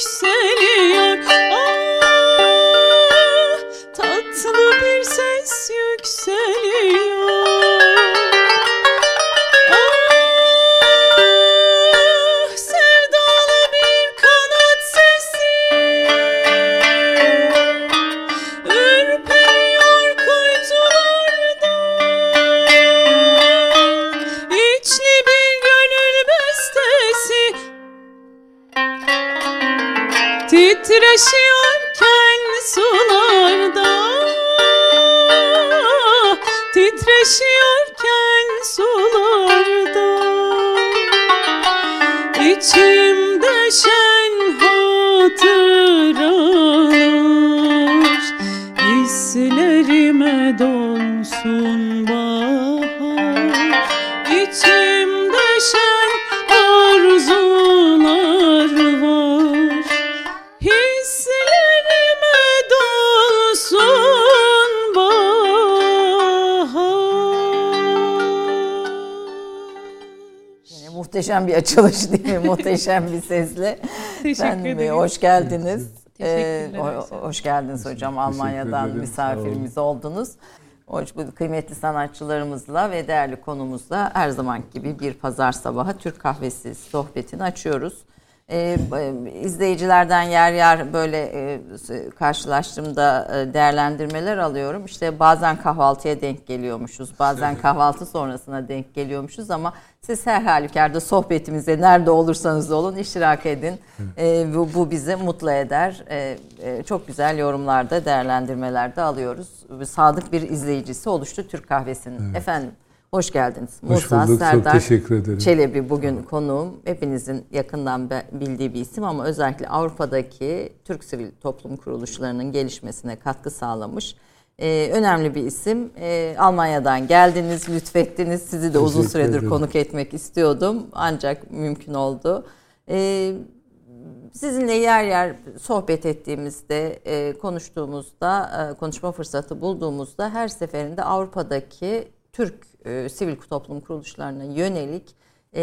Six. Muhteşem bir açılış değil mi? muhteşem bir sesle. Teşekkür Ben, ederim. Hoş geldiniz. Teşekkürler Ee, hoş geldiniz hocam. Almanya'dan misafirimiz oldunuz. Hoş bulduk. Kıymetli sanatçılarımızla ve değerli konumuzla her zaman gibi bir pazar sabahı Türk kahvesi sohbetini açıyoruz. Ee, b- izleyicilerden yer yer böyle e, karşılaştığımda e, değerlendirmeler alıyorum. İşte bazen kahvaltıya denk geliyormuşuz, bazen kahvaltı sonrasına denk geliyormuşuz ama siz her halükarda sohbetimize nerede olursanız olun iştirak edin. Ee, bu, bu bizi mutlu eder. Ee, e, çok güzel yorumlarda, değerlendirmelerde alıyoruz. Sadık bir izleyicisi oluştu Türk kahvesinin. Efendim hoş geldiniz. Hoş bulduk, çok teşekkür ederim. Çelebi bugün konuğum. Hepinizin yakından bildiği bir isim ama özellikle Avrupa'daki Türk sivil toplum kuruluşlarının gelişmesine katkı sağlamış. Ee, önemli bir isim. Ee, Almanya'dan geldiniz, lütfettiniz. Sizi de uzun süredir ederim. konuk etmek istiyordum. Ancak mümkün oldu. Ee, sizinle yer yer sohbet ettiğimizde, e, konuştuğumuzda, e, konuşma fırsatı bulduğumuzda her seferinde Avrupa'daki Türk e, sivil toplum kuruluşlarına yönelik e,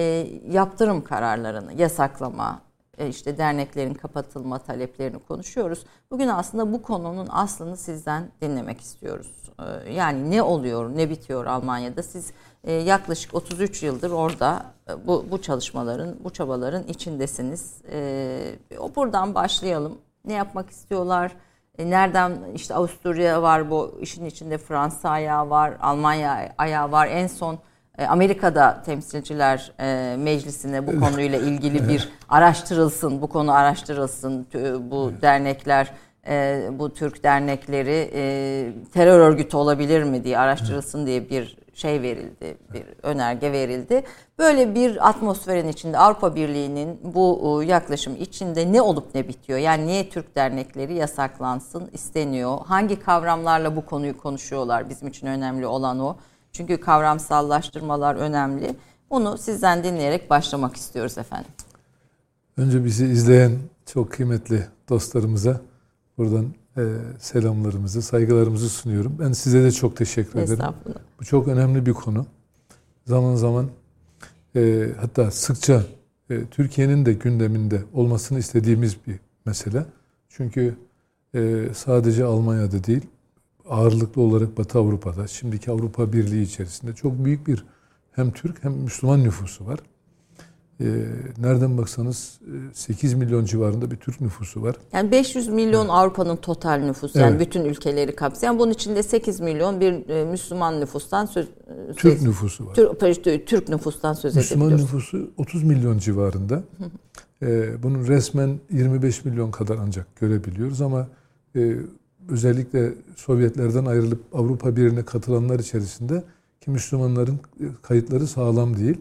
yaptırım kararlarını, yasaklama, e, işte derneklerin kapatılma taleplerini konuşuyoruz. Bugün aslında bu konunun aslını sizden dinlemek istiyoruz. E, yani ne oluyor, ne bitiyor Almanya'da? Siz e, yaklaşık 33 yıldır orada e, bu, bu çalışmaların, bu çabaların içindesiniz. E, buradan başlayalım. Ne yapmak istiyorlar? E, Nereden işte Avusturya var bu işin içinde Fransa ayağı var, Almanya ayağı var. En son e, Amerika'da temsilciler e, meclisine bu konuyla ilgili bir araştırılsın, bu konu araştırılsın. Bu dernekler, bu Türk dernekleri terör örgütü olabilir mi diye araştırılsın diye bir şey verildi, bir önerge verildi. Böyle bir atmosferin içinde Avrupa Birliği'nin bu e, yaklaşım içinde ne olup ne bitiyor? Yani niye Türk dernekleri yasaklansın isteniyor? Hangi kavramlarla bu konuyu konuşuyorlar? Bizim için önemli olan o. Çünkü kavramsallaştırmalar önemli. Onu sizden dinleyerek başlamak istiyoruz efendim. Önce bizi izleyen çok kıymetli dostlarımıza buradan selamlarımızı, saygılarımızı sunuyorum. Ben size de çok teşekkür ederim. Bu çok önemli bir konu. Zaman zaman e, hatta sıkça e, Türkiye'nin de gündeminde olmasını istediğimiz bir mesele. Çünkü e, sadece Almanya'da değil, ağırlıklı olarak Batı Avrupa'da, şimdiki Avrupa Birliği içerisinde çok büyük bir hem Türk hem Müslüman nüfusu var. E, nereden baksanız e, 8 milyon civarında bir Türk nüfusu var. Yani 500 milyon Avrupa'nın total nüfusu yani Evet. bütün ülkeleri kapsayan bunun içinde 8 milyon bir e, Müslüman nüfustan söz e, Türk söz- nüfusu var. Türk, Türk nüfustan söz Müslüman nüfusu 30 milyon civarında. Ee, bunun resmen 25 milyon kadar ancak görebiliyoruz ama e, özellikle Sovyetlerden ayrılıp Avrupa Birliği'ne katılanlar içerisinde ki Müslümanların e, kayıtları sağlam değil.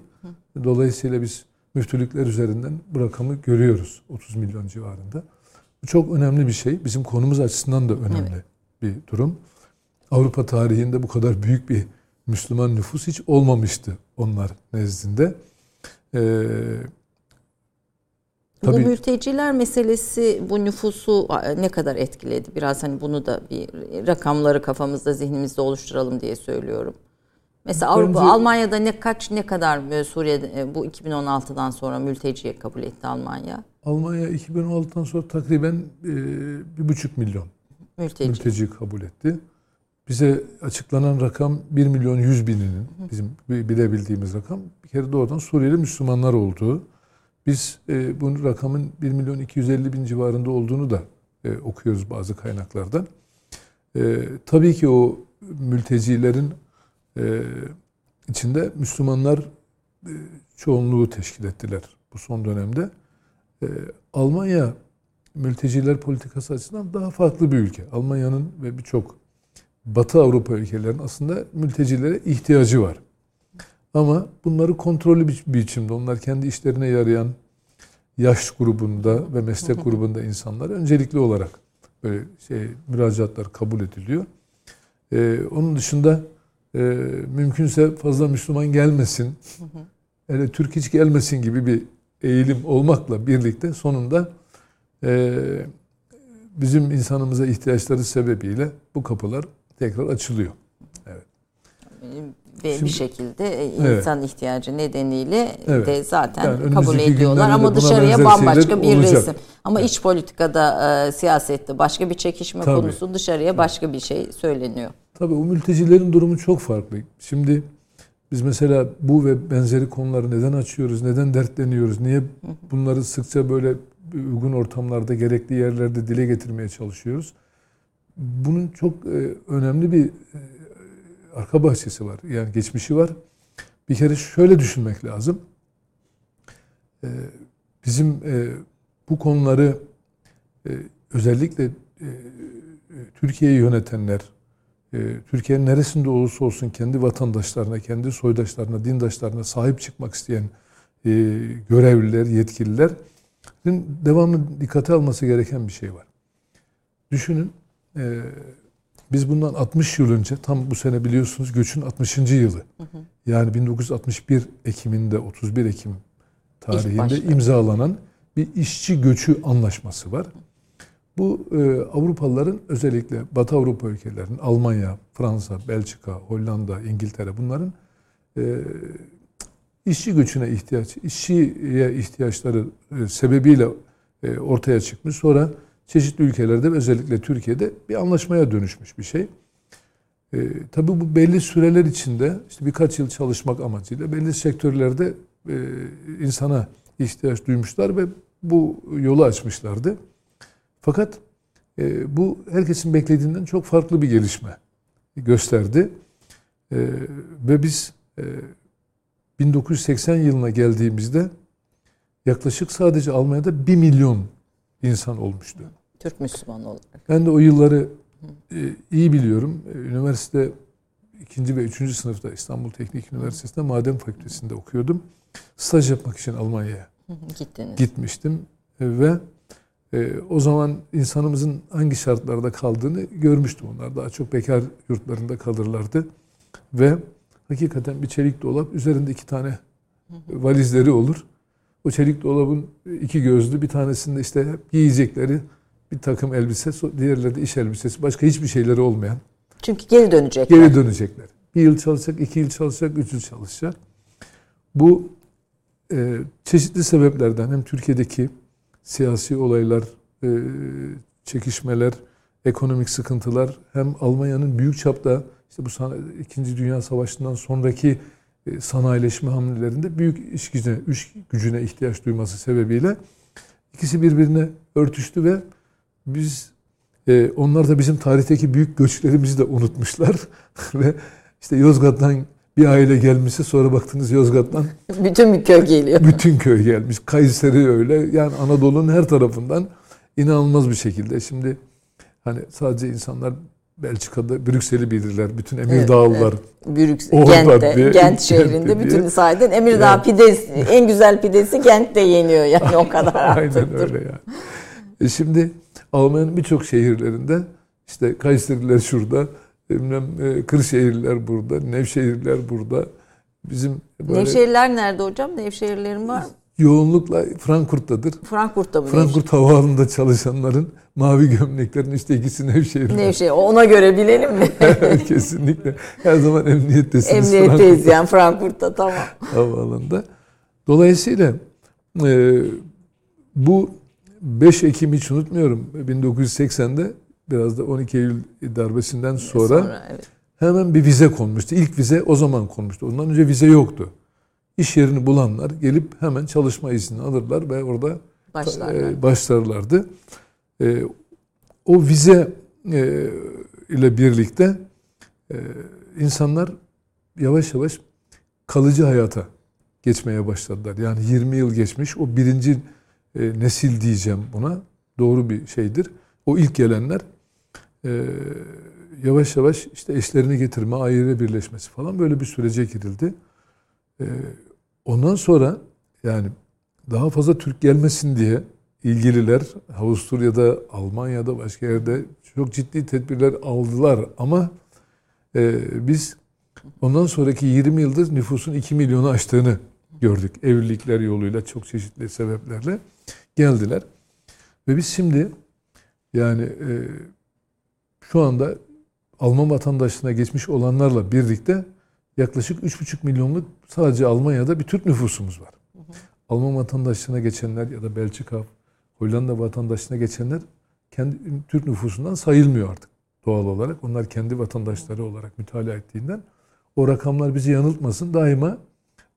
Dolayısıyla biz müftülükler üzerinden bu rakamı görüyoruz 30 milyon civarında. Bu çok önemli bir şey. Bizim konumuz açısından da önemli bir durum. Avrupa tarihinde bu kadar büyük bir Müslüman nüfus hiç olmamıştı onlar nezdinde. Ee, Bu tabii mülteciler meselesi bu nüfusu ne kadar etkiledi? Biraz hani bunu da bir rakamları kafamızda zihnimizde oluşturalım diye söylüyorum. Mesela Avrupa, Bence- Almanya'da ne kaç ne kadar e, Suriye'de bu 2016'dan sonra mülteciye kabul etti Almanya? Almanya 2016'dan sonra takriben e, bir buçuk milyon Mülteci. mülteci kabul etti. Bize açıklanan rakam 1 milyon 100 bininin bizim bilebildiğimiz rakam bir kere doğrudan Suriyeli Müslümanlar olduğu. Biz e, bu rakamın 1 milyon 250 bin civarında olduğunu da e, okuyoruz bazı kaynaklardan. E, tabii ki o mültecilerin içinde Müslümanlar e, çoğunluğu teşkil ettiler bu son dönemde. E, Almanya mülteciler politikası açısından daha farklı bir ülke. Almanya'nın ve birçok Batı Avrupa ülkelerinin aslında mültecilere ihtiyacı var. Ama bunları kontrollü bir biçimde onlar kendi işlerine yarayan yaş grubunda ve meslek grubunda insanlar öncelikli olarak böyle şey müracaatlar kabul ediliyor. Ee, onun dışında e, mümkünse fazla Müslüman gelmesin, hele Türk hiç gelmesin gibi bir eğilim olmakla birlikte sonunda e, bizim insanımıza ihtiyaçları sebebiyle bu kapılar tekrar açılıyor. Ve Şimdi- bir şekilde e, Evet. insan ihtiyacı nedeniyle Evet. de zaten Yani kabul ediyorlar ama dışarıya şeyler bir olacak. resim. Ama iç politikada, e, siyasette başka bir çekişme Tabii. konusu, dışarıya başka bir şey söyleniyor. Tabii o mültecilerin durumu çok farklı. Şimdi biz mesela bu ve benzeri konuları neden açıyoruz, neden dertleniyoruz, niye bunları sıkça böyle uygun ortamlarda, gerekli yerlerde dile getirmeye çalışıyoruz? Bunun çok e, önemli bir e, arka bahçesi var. Yani geçmişi var. Bir kere şöyle düşünmek lazım. E, Bizim bu konuları özellikle Türkiye'yi yönetenler, Türkiye'nin neresinde olursa olsun kendi vatandaşlarına, kendi soydaşlarına, dindaşlarına sahip çıkmak isteyen e, görevliler, yetkililerin devamlı dikkate alması gereken bir şey var. Düşünün, e, biz bundan 60 yıl önce, tam bu sene biliyorsunuz göçün 60. yılı. Yani 1961 Ekim'inde, 31 Ekim tarihinde imzalanan bir işçi göçü anlaşması var. Bu e, Avrupalıların özellikle Batı Avrupa ülkelerinin Almanya, Fransa, Belçika, Hollanda, İngiltere bunların e, işçi göçüne ihtiyaç, işçiye ihtiyaçları e, sebebiyle e, ortaya çıkmış. Sonra çeşitli ülkelerde özellikle Türkiye'de bir anlaşmaya dönüşmüş bir şey. E, tabii bu belli süreler içinde işte birkaç yıl çalışmak amacıyla belli sektörlerde e, insana ihtiyaç duymuşlar ve bu yolu açmışlardı. Fakat e, bu herkesin beklediğinden çok farklı bir gelişme gösterdi. E, ve biz e, 1980 yılına geldiğimizde yaklaşık sadece Almanya'da 1 milyon insan olmuştu. Türk Müslüman olarak. Ben de o yılları e, iyi biliyorum. E, Üniversite ikinci ve üçüncü sınıfta İstanbul Teknik Üniversitesi'nde maden fakültesinde okuyordum. Staj yapmak için Almanya'ya Gittiniz. gitmiştim E, ve e, o zaman insanımızın hangi şartlarda kaldığını görmüştüm. Onlar daha çok bekar yurtlarında kalırlardı ve hakikaten bir çelik dolap üzerinde iki tane valizleri olur. O çelik dolabın iki gözlü bir tanesinde işte hep giyecekleri bir takım elbise, diğerleri de iş elbisesi, başka hiçbir şeyleri olmayan Çünkü geri dönecekler. geri dönecekler. Bir yıl çalışacak, iki yıl çalışacak, üç yıl çalışacak. Bu e, çeşitli sebeplerden hem Türkiye'deki siyasi olaylar, e, çekişmeler, ekonomik sıkıntılar hem Almanya'nın büyük çapta işte bu İkinci Dünya Savaşı'ndan sonraki e, sanayileşme hamlelerinde büyük iş gücüne, iş gücüne ihtiyaç duyması sebebiyle ikisi birbirine örtüştü ve biz e, onlar da bizim tarihteki büyük göçlerimizi de unutmuşlar. Ve işte Yozgat'tan bir aile gelmişse sonra baktınız Yozgat'tan Bütün bir köy geliyor. bütün köy gelmiş. Kayseri öyle. Yani Anadolu'nun her tarafından inanılmaz bir şekilde. Şimdi hani sadece insanlar Belçika'da Brüksel'i bilirler. Bütün Emirdağlılar. Brüks, Oradan Gent'te, diye- Gent şehrinde Gent'te bütün diye. sahiden Emirdağ Yani. pidesi, en güzel pidesi Gent'te yeniyor yani o kadar artık. Aynen öyle yani. E şimdi Almanya'nın birçok şehirlerinde işte Kayseriler şurada, bilmem e, Kırşehirliler burada, Nevşehirliler burada. Bizim böyle Nevşehirler nerede hocam? Nevşehirlerin var mı? yoğunlukla Frankfurt'tadır. Frankfurt'ta mı? Frankfurt Havaalanı'nda çalışanların mavi gömleklerin işte ikisi Nevşehir'de. Nevşehir? Nevşehir. Ona göre bilelim mi? Kesinlikle. Her zaman emniyettesiniz Emniyetteyiz yani Frankfurt'ta tamam. havaalanında. Dolayısıyla e, bu 5 Ekim hiç unutmuyorum. 1980'de biraz da 12 Eylül darbesinden sonra, evet. hemen bir vize konmuştu. İlk vize o zaman konmuştu. Ondan önce vize yoktu. İş yerini bulanlar gelip hemen çalışma izni alırlar ve orada e, başlarlardı. E, o vize e, ile birlikte insanlar yavaş yavaş kalıcı hayata geçmeye başladılar. Yani 20 yıl geçmiş o birinci nesil diyeceğim buna. doğru bir şeydir. O ilk gelenler e, yavaş yavaş işte eşlerini getirme, aile birleşmesi falan böyle bir sürece girildi. E, ondan sonra yani daha fazla Türk gelmesin diye ilgililer Avusturya'da, Almanya'da başka yerde çok ciddi tedbirler aldılar ama e, biz ondan sonraki 20 yıldır nüfusun 2 milyonu aştığını gördük. Evlilikler yoluyla çok çeşitli sebeplerle geldiler. Ve biz şimdi yani e, şu anda Alman vatandaşlığına geçmiş olanlarla birlikte yaklaşık 3,5 milyonluk sadece Almanya'da bir Türk nüfusumuz var. Alman vatandaşlığına geçenler ya da Belçika, Hollanda vatandaşlığına geçenler kendi Türk nüfusundan sayılmıyor artık doğal olarak. Onlar kendi vatandaşları olarak mütalaa ettiğinden o rakamlar bizi yanıltmasın. Daima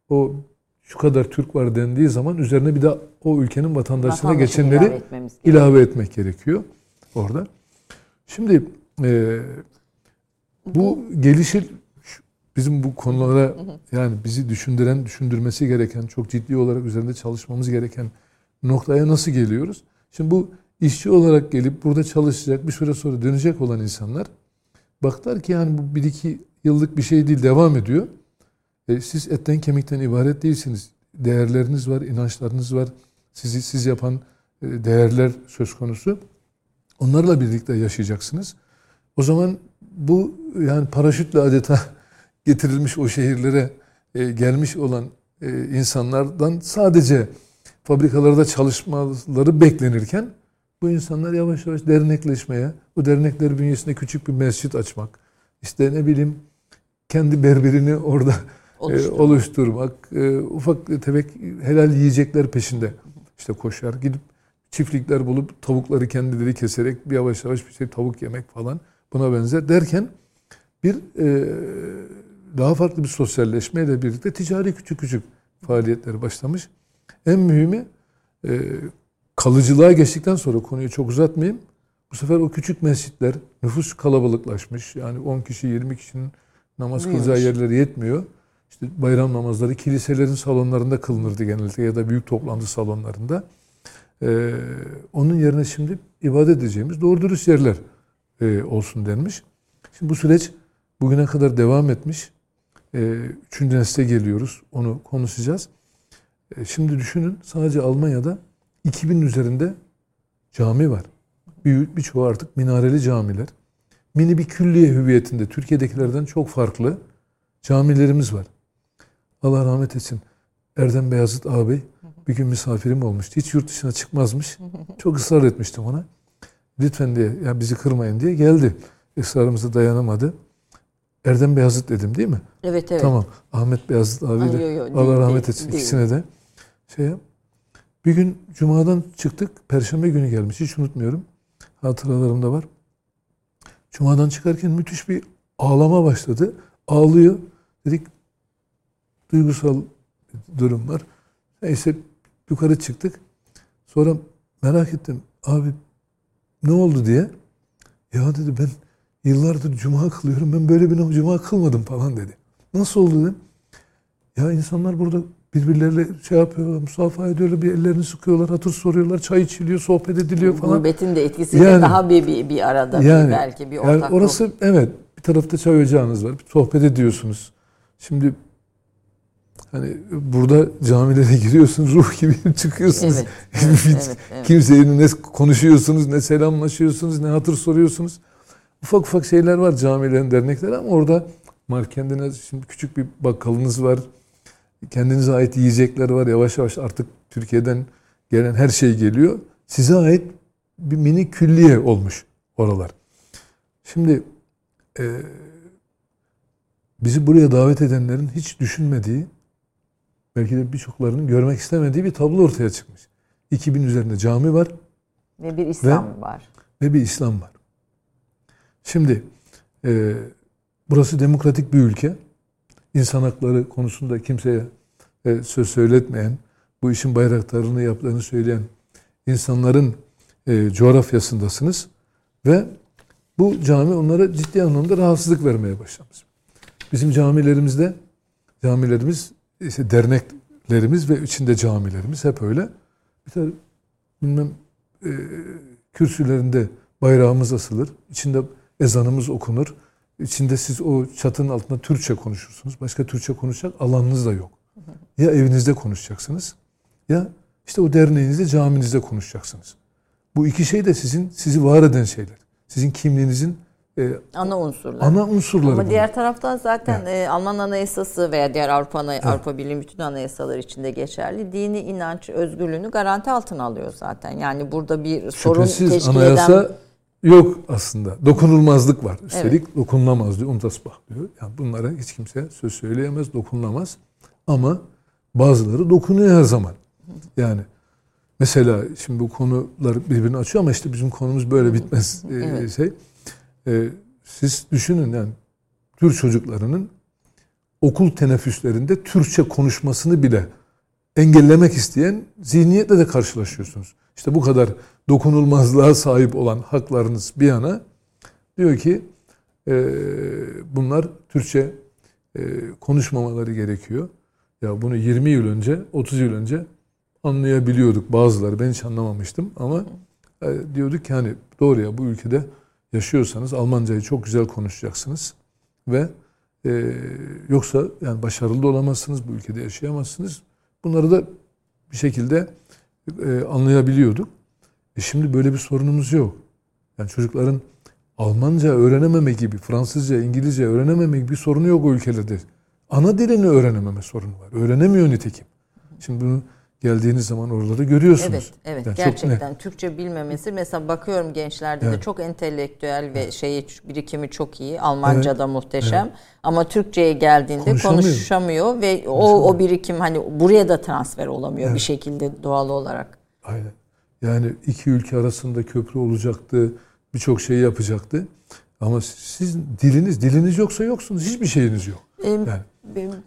o şu kadar Türk var dendiği zaman üzerine bir de o ülkenin vatandaşlığına geçenleri ilave etmek gerekiyor orada. Şimdi e, bu gelişir bizim bu konulara yani bizi düşündüren, düşündürmesi gereken, çok ciddi olarak üzerinde çalışmamız gereken noktaya nasıl geliyoruz? Şimdi bu işçi olarak gelip burada çalışacak, bir süre sonra dönecek olan insanlar baktılar ki yani bu bir iki yıllık bir şey değil, devam ediyor. E, siz etten kemikten ibaret değilsiniz. Değerleriniz var, inançlarınız var. Sizi siz yapan e, değerler söz konusu. Onlarla birlikte yaşayacaksınız. O zaman bu yani paraşütle adeta getirilmiş o şehirlere e, gelmiş olan e, insanlardan sadece fabrikalarda çalışmaları beklenirken bu insanlar yavaş yavaş dernekleşmeye, bu dernekler bünyesinde küçük bir mescit açmak, işte ne bileyim kendi berberini orada e, Oluşturmak. oluşturmak, e, ufak tefek helal yiyecekler peşinde işte koşar. Gidip çiftlikler bulup tavukları kendileri keserek bir yavaş yavaş bir şey tavuk yemek falan buna benzer derken bir e, daha farklı bir sosyalleşmeyle birlikte ticari küçük küçük faaliyetler başlamış. En mühimi e, kalıcılığa geçtikten sonra konuyu çok uzatmayayım. Bu sefer o küçük mescitler nüfus kalabalıklaşmış. Yani 10 kişi 20 kişinin namaz kılacağı yerleri yetmiyor. İşte bayram namazları kiliselerin salonlarında kılınırdı genellikle ya da büyük toplantı salonlarında. Ee, onun yerine şimdi ibadet edeceğimiz doğru dürüst yerler e, olsun denmiş. Şimdi bu süreç bugüne kadar devam etmiş. Ee, üçüncü nesle geliyoruz. Onu konuşacağız. Ee, şimdi düşünün sadece Almanya'da 2000 üzerinde cami var. Büyük birçoğu artık minareli camiler. Mini bir külliye hüviyetinde Türkiye'dekilerden çok farklı camilerimiz var. Allah rahmet etsin. Erdem Beyazıt ağabey bir gün misafirim olmuştu. Hiç yurt dışına çıkmazmış. Çok ısrar etmiştim ona. Lütfen diye ya bizi kırmayın diye geldi. Israrımıza dayanamadı. Erdem Beyazıt dedim değil mi? Evet evet. Tamam. Ahmet Beyazıt abi Ay, yo, yo, değil, Allah rahmet etsin değil. ikisine de. Şey. Bir gün Cuma'dan çıktık. Perşembe günü gelmiş. Hiç unutmuyorum. Hatıralarımda var. Cuma'dan çıkarken müthiş bir ağlama başladı. Ağlıyor. Dedik duygusal durum var. Neyse yukarı çıktık. Sonra merak ettim. Abi ne oldu diye. Ya dedi ben yıllardır cuma kılıyorum. Ben böyle bir cuma kılmadım falan dedi. Nasıl oldu dedim. Ya insanlar burada birbirleriyle şey yapıyorlar, musafaha ediyorlar, bir ellerini sıkıyorlar, hatır soruyorlar, çay içiliyor, sohbet ediliyor falan. Gurbetin de etkisiyle Yani- daha bir, bir, bir arada bir Yani, belki bir yani ortak orası evet bir tarafta çay ocağınız var, bir sohbet ediyorsunuz. Şimdi hani burada camilere giriyorsunuz, ruh gibi çıkıyorsunuz. Evet, evet, evet. Kimseyle ne konuşuyorsunuz, ne selamlaşıyorsunuz, ne hatır soruyorsunuz. Ufak ufak şeyler var camilerin, dernekler ama orada mar kendine şimdi küçük bir bakkalınız var. Kendinize ait yiyecekler var. Yavaş yavaş artık Türkiye'den gelen her şey geliyor. Size ait bir mini külliye olmuş oralar. Şimdi e, bizi buraya davet edenlerin hiç düşünmediği, belki de birçoklarının görmek istemediği bir tablo ortaya çıkmış. 2000 üzerinde cami var Ve bir İslam var. ve bir İslam var. Şimdi e, burası demokratik bir ülke. İnsan hakları konusunda kimseye e, söz söyletmeyen, bu işin bayraktarını yaptığını söyleyen insanların e, coğrafyasındasınız ve bu cami onlara ciddi anlamda rahatsızlık vermeye başlamış. Bizim camilerimizde camilerimiz işte derneklerimiz ve içinde camilerimiz hep öyle. Bir tane bilmem e, kürsülerinde bayrağımız asılır. İçinde ezanımız okunur. İçinde siz o çatının altında Türkçe konuşursunuz. Başka Türkçe konuşacak alanınız da yok. Ya evinizde konuşacaksınız ya işte o derneğinizde, caminizde konuşacaksınız. Bu iki şey de sizin sizi var eden şeyler. Sizin kimliğinizin e, Ana unsurlar. ana unsurları. Ama bunlar. diğer taraftan zaten e, Alman Anayasası veya diğer Avrupa Ana- Avrupa Birliği bütün anayasaları içinde geçerli. Dini inanç özgürlüğünü garanti altına alıyor zaten. Yani burada bir sorun Şüphesiz teşkil anayasa eden yok aslında. Dokunulmazlık var. Üstelik dokunulamaz diyor. Untasbah diyor. Yani bunlara hiç kimse söz söyleyemez, dokunulamaz. Ama bazıları dokunuyor her zaman. Yani mesela şimdi bu konular birbirini açıyor ama işte bizim konumuz böyle bitmez e, Evet. şey. E, siz düşünün yani Türk çocuklarının okul teneffüslerinde Türkçe konuşmasını bile engellemek isteyen zihniyetle de karşılaşıyorsunuz. İşte bu kadar dokunulmazlığa sahip olan haklarınız bir yana diyor ki e, bunlar Türkçe e, konuşmamaları gerekiyor. Ya bunu 20 yıl önce, 30 yıl önce anlayabiliyorduk bazıları. Ben hiç anlamamıştım ama e, diyorduk ki hani doğru ya bu ülkede yaşıyorsanız Almancayı çok güzel konuşacaksınız ve e, yoksa yani başarılı olamazsınız bu ülkede yaşayamazsınız. Bunları da bir şekilde e, anlayabiliyorduk. E şimdi böyle bir sorunumuz yok. Yani çocukların Almanca öğrenememe gibi, Fransızca, İngilizce öğrenememe gibi bir sorunu yok o ülkelerde. Ana dilini öğrenememe sorunu var. Öğrenemiyor nitekim. Şimdi bunu geldiğiniz zaman oraları görüyorsunuz. Evet, evet Yani gerçekten Türkçe bilmemesi mesela bakıyorum gençlerde de Evet. çok entelektüel ve şeyi birikimi çok iyi. Almanca da muhteşem ama Türkçeye geldiğinde Konuşamıyor. konuşamıyor ve o o birikim hani buraya da transfer olamıyor bir şekilde doğal olarak. Aynen. Yani iki ülke arasında köprü olacaktı. Birçok şey yapacaktı. Ama siz diliniz, diliniz yoksa yoksunuz. Hiçbir şeyiniz yok. Yani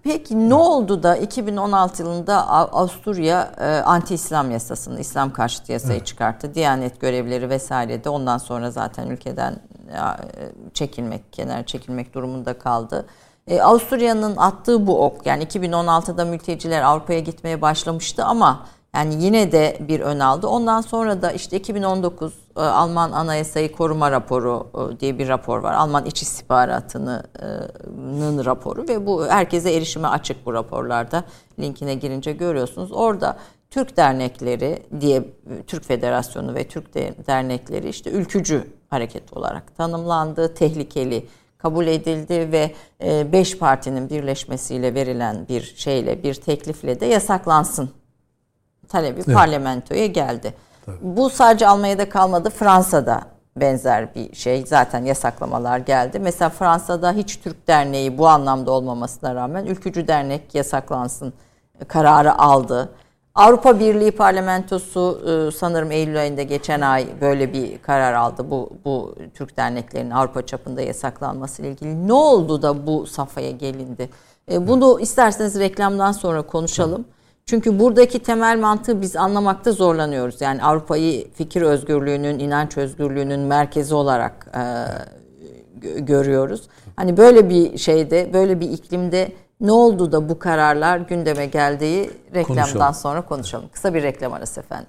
Peki ne oldu da 2016 yılında Av- Avusturya e, anti-İslam yasasını, İslam karşıtı yasayı çıkarttı. Diyanet görevleri vesaire de ondan sonra zaten ülkeden e, çekilmek, kenar çekilmek durumunda kaldı. E, Avusturya'nın attığı bu ok yani 2016'da mülteciler Avrupa'ya gitmeye başlamıştı ama yani yine de bir ön aldı. Ondan sonra da işte 2019 e, Alman Anayasayı Koruma Raporu e, diye bir rapor var. Alman İç İstihbaratı'nın raporu ve bu herkese erişime açık bu raporlarda. Linkine girince görüyorsunuz. Orada Türk dernekleri diye Türk Federasyonu ve Türk de- dernekleri işte ülkücü hareket olarak tanımlandı, tehlikeli kabul edildi ve e, beş partinin birleşmesiyle verilen bir şeyle, bir teklifle de yasaklansın talebi parlamentoya geldi. Bu sadece Almanya'da kalmadı, Fransa'da benzer bir şey. Zaten yasaklamalar geldi. Mesela Fransa'da hiç Türk derneği bu anlamda olmamasına rağmen ülkücü dernek yasaklansın kararı aldı. Avrupa Birliği Parlamentosu e, sanırım Eylül ayında geçen ay böyle bir karar aldı. Bu bu Türk derneklerinin Avrupa çapında yasaklanması ile ilgili. Ne oldu da bu safhaya gelindi? E, Bunu isterseniz reklamdan sonra konuşalım. Çünkü buradaki temel mantığı biz anlamakta zorlanıyoruz. Yani Avrupa'yı fikir özgürlüğünün, inanç özgürlüğünün merkezi olarak e, gö- görüyoruz. Hani böyle bir şeyde, böyle bir iklimde ne oldu da bu kararlar gündeme geldiği reklamdan Konuşalım. sonra konuşalım. Kısa bir reklam arası efendim.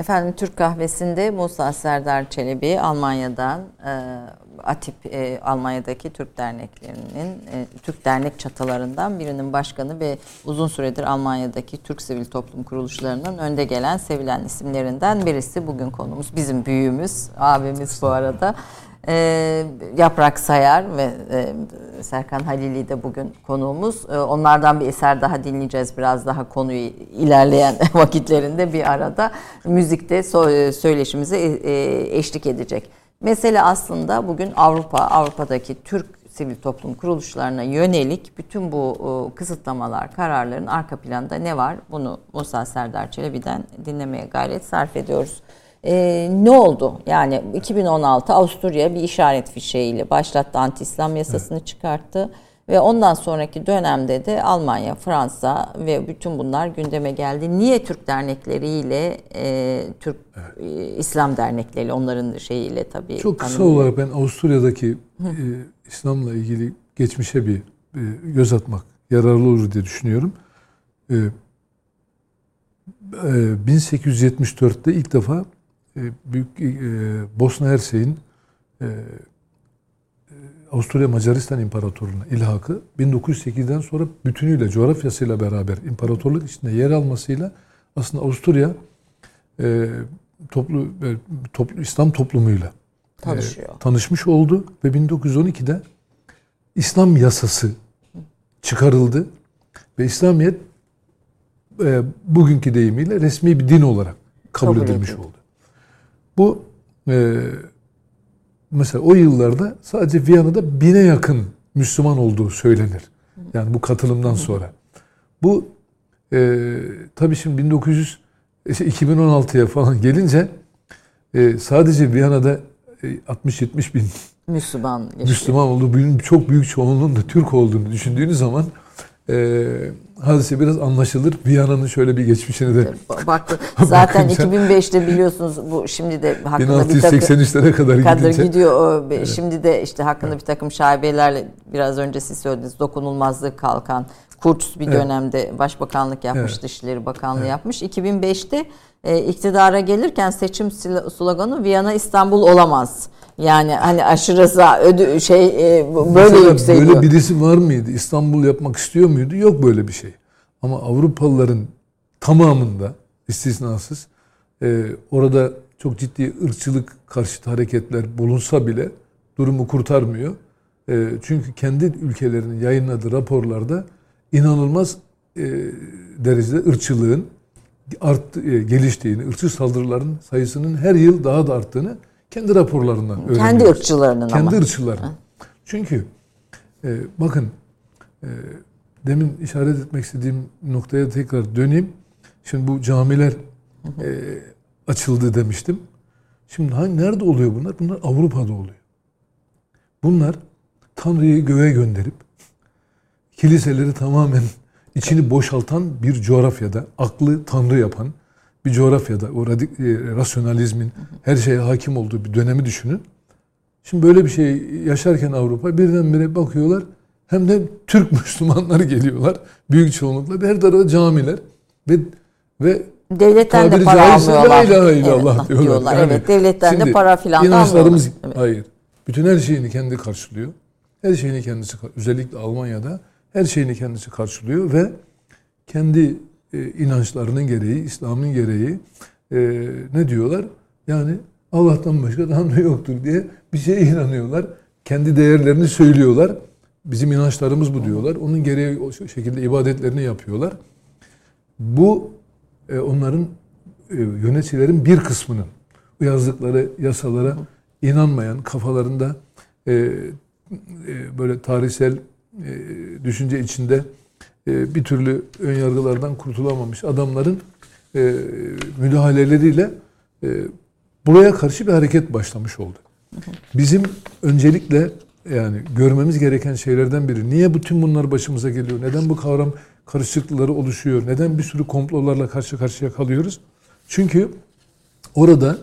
Efendim Türk kahvesinde Musa Serdar Çelebi Almanya'dan e, ATİP e, Almanya'daki Türk derneklerinin e, Türk dernek çatılarından birinin başkanı ve uzun süredir Almanya'daki Türk sivil toplum kuruluşlarının önde gelen sevilen isimlerinden birisi. Bugün konumuz bizim büyüğümüz, abimiz bu arada. E, Yaprak Sayar ve e, Serkan Halili de bugün konuğumuz. E, onlardan bir eser daha dinleyeceğiz biraz daha konuyu ilerleyen vakitlerinde bir arada. Müzikte so- söyleşimize e, e, eşlik edecek. Mesele aslında bugün Avrupa, Avrupa'daki Türk sivil toplum kuruluşlarına yönelik bütün bu e, kısıtlamalar, kararların arka planda ne var? Bunu Musa Serdar Çelebi'den dinlemeye gayret sarf ediyoruz. Ee, ne oldu? Yani 2016 Avusturya bir işaret fişeğiyle başlattı anti-İslam yasasını çıkarttı Ve ondan sonraki dönemde de Almanya, Fransa ve bütün bunlar gündeme geldi. Niye Türk dernekleriyle, e, Türk e, İslam dernekleri onların şeyiyle tabii. Çok kısa tanımlıyor. olarak ben Avusturya'daki e, İslam'la ilgili geçmişe bir e, göz atmak yararlı olur diye düşünüyorum. E, e, 1874'te ilk defa e, büyük e, Bosna Hersek'in e, e, Avusturya Macaristan İmparatorluğu'na ilhakı 1908'den sonra bütünüyle coğrafyasıyla beraber imparatorluk içinde yer almasıyla aslında Avusturya e, toplu, e, toplu İslam toplumuyla Tanışıyor. e, tanışmış oldu ve 1912'de İslam yasası çıkarıldı ve İslamiyet e, bugünkü deyimiyle resmi bir din olarak kabul, Kabul edilmiş edildi. oldu. Bu e, mesela o yıllarda sadece Viyana'da bine yakın Müslüman olduğu söylenir. Yani bu katılımdan sonra. Bu e, tabii şimdi 1900 işte 2016'ya falan gelince e, sadece Viyana'da e, 60-70 bin Müslüman. yaşıyor. Müslüman olduğu, çok büyük çoğunluğun da Türk olduğunu düşündüğünüz zaman e, hadise biraz anlaşılır. Viyana'nın şöyle bir geçmişini de Bak zaten Bakınca- 2005'te biliyorsunuz bu şimdi de hakkında bir takım 1683'lere kadar kadar gidince gidiyor. Be- Şimdi de işte hakkında bir takım şaibelerle biraz önce siz söylediniz dokunulmazlık kalkan Kurtz bir Evet. dönemde başbakanlık yapmış, Evet. Dışişleri Bakanlığı yapmış. 2005'te e, iktidara gelirken seçim sloganı Viyana İstanbul olamaz. Yani hani aşırı sağ ödü şey e, böyle Mesela yükseliyor. Böyle birisi var mıydı? İstanbul yapmak istiyor muydu? Yok böyle bir şey. Ama Avrupalıların tamamında istisnasız e, orada çok ciddi ırkçılık karşıtı hareketler bulunsa bile durumu kurtarmıyor. E, çünkü kendi ülkelerinin yayınladığı raporlarda inanılmaz e, derecede ırkçılığın arttı, e, geliştiğini, ırkçı saldırıların sayısının her yıl daha da arttığını kendi raporlarından öğreniyoruz. Kendi ırkçılarının Kendi ama. ırkçıların. Çünkü e, bakın e, demin işaret etmek istediğim noktaya tekrar döneyim. Şimdi bu camiler e, açıldı demiştim. Şimdi hangi, nerede oluyor bunlar? Bunlar Avrupa'da oluyor. Bunlar Tanrı'yı göğe gönderip kiliseleri tamamen içini boşaltan bir coğrafyada, aklı Tanrı yapan bir coğrafyada, o radik, e, rasyonalizmin her şeye hakim olduğu bir dönemi düşünün. Şimdi böyle bir şey yaşarken Avrupa birdenbire bakıyorlar hem de Türk Müslümanları geliyorlar büyük çoğunlukla. Her tarafa camiler ve ve Devletten de para caizse la almıyorlar. ilahe illallah Evet, diyorlar. Yani evet, devletten de şimdi para filan inançlarımız almıyorlar. Evet. hayır. Bütün her şeyini kendi karşılıyor. Her şeyini kendisi özellikle Almanya'da her şeyini kendisi karşılıyor ve kendi e, inançlarının gereği, İslam'ın gereği e, ne diyorlar? Yani Allah'tan başka Tanrı yoktur diye bir şeye inanıyorlar. Kendi değerlerini söylüyorlar. Bizim inançlarımız bu diyorlar. Onun gereği o şekilde ibadetlerini yapıyorlar. Bu e, onların e, yöneticilerin bir kısmının yazdıkları yasalara inanmayan, kafalarında e, e, böyle tarihsel e, düşünce içinde bir türlü ön yargılardan kurtulamamış adamların e, müdahaleleriyle e, buraya karşı bir hareket başlamış oldu. Bizim öncelikle yani görmemiz gereken şeylerden biri. Niye bütün bunlar başımıza geliyor? Neden bu kavram karışıklıkları oluşuyor? Neden bir sürü komplolarla karşı karşıya kalıyoruz? Çünkü orada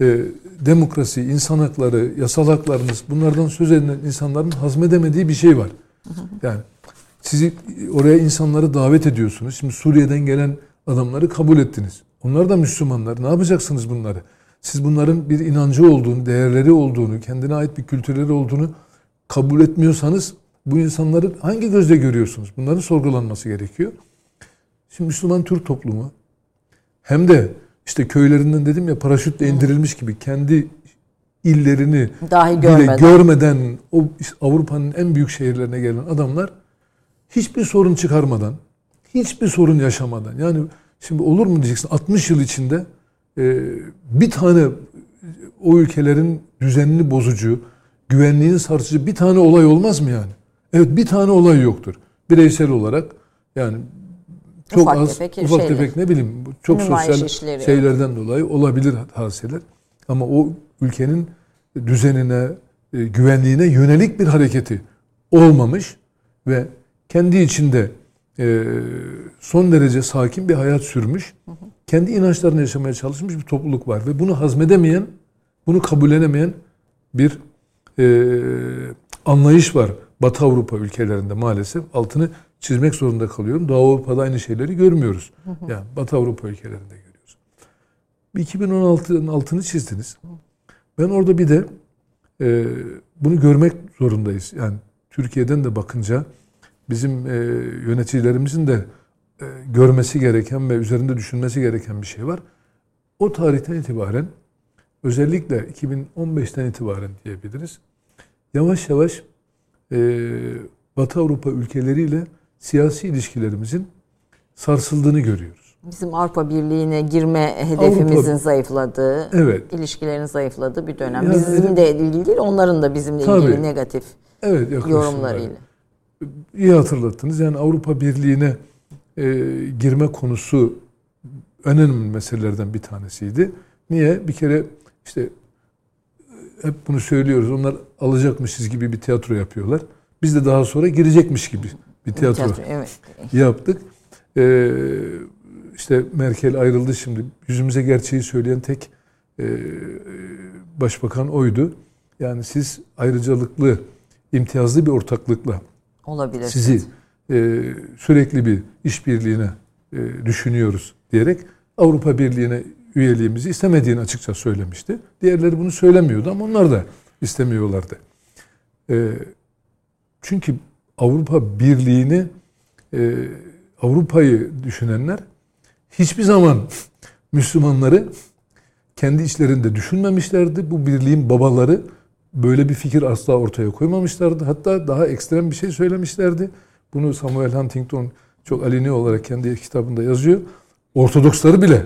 e, demokrasi, insan hakları, yasal haklarınız bunlardan söz edilen insanların hazmedemediği bir şey var. Yani sizi oraya insanları davet ediyorsunuz. Şimdi Suriye'den gelen adamları kabul ettiniz. Onlar da Müslümanlar. Ne yapacaksınız bunları? Siz bunların bir inancı olduğunu, değerleri olduğunu, kendine ait bir kültürleri olduğunu kabul etmiyorsanız bu insanları hangi gözle görüyorsunuz? Bunların sorgulanması gerekiyor. Şimdi Müslüman Türk toplumu hem de işte köylerinden dedim ya paraşütle indirilmiş gibi kendi illerini Dahi bile görmeden. görmeden o Avrupa'nın en büyük şehirlerine gelen adamlar hiçbir sorun çıkarmadan, hiçbir sorun yaşamadan yani şimdi olur mu diyeceksin 60 yıl içinde e, bir tane o ülkelerin düzenini bozucu, güvenliğini sarsıcı bir tane olay olmaz mı yani? Evet bir tane olay yoktur. Bireysel olarak yani çok Ufak az tefek ufak şeyler. tefek ne bileyim çok Nümayiş sosyal şeylerden dolayı olabilir hadiseler. Ama o ülkenin düzenine, e, güvenliğine yönelik bir hareketi olmamış ve kendi içinde e, son derece sakin bir hayat sürmüş, kendi inançlarını yaşamaya çalışmış bir topluluk var ve bunu hazmedemeyen, bunu kabullenemeyen bir e, anlayış var Batı Avrupa ülkelerinde maalesef. Altını çizmek zorunda kalıyorum. Doğu Avrupa'da aynı şeyleri görmüyoruz. Yani Batı Avrupa ülkelerinde görüyoruz. 2016'nın altını çizdiniz. Ben orada bir de e, bunu görmek zorundayız. Yani Türkiye'den de bakınca bizim e, yöneticilerimizin de e, görmesi gereken ve üzerinde düşünmesi gereken bir şey var. O tarihten itibaren özellikle 2015'ten itibaren diyebiliriz. Yavaş yavaş e, Batı Avrupa ülkeleriyle siyasi ilişkilerimizin sarsıldığını görüyoruz. Bizim Avrupa Birliği'ne girme hedefimizin Avrupa- zayıfladığı, Evet. ilişkilerin zayıfladığı bir dönem. Yani Bizim hedef- de ilgili değil, onların da bizimle Tabii. ilgili negatif Evet yorumlarıyla. İyi hatırlattınız. Yani Avrupa Birliği'ne e, girme konusu önemli meselelerden bir tanesiydi. Niye? Bir kere işte hep bunu söylüyoruz. Onlar alacakmışız gibi bir tiyatro yapıyorlar. Biz de daha sonra girecekmiş gibi bir tiyatro, Tiyatro, evet. yaptık. Ee, işte Merkel ayrıldı şimdi. Yüzümüze gerçeği söyleyen tek e, başbakan oydu. Yani siz ayrıcalıklı, imtiyazlı bir ortaklıkla Olabilir. sizi e, sürekli bir işbirliğine e, düşünüyoruz diyerek Avrupa Birliği'ne üyeliğimizi istemediğini açıkça söylemişti. Diğerleri bunu söylemiyordu ama onlar da istemiyorlardı. E, çünkü Avrupa Birliği'ni e, Avrupa'yı düşünenler hiçbir zaman Müslümanları kendi içlerinde düşünmemişlerdi. Bu birliğin babaları böyle bir fikir asla ortaya koymamışlardı. Hatta daha ekstrem bir şey söylemişlerdi. Bunu Samuel Huntington çok aleni olarak kendi kitabında yazıyor. Ortodoksları bile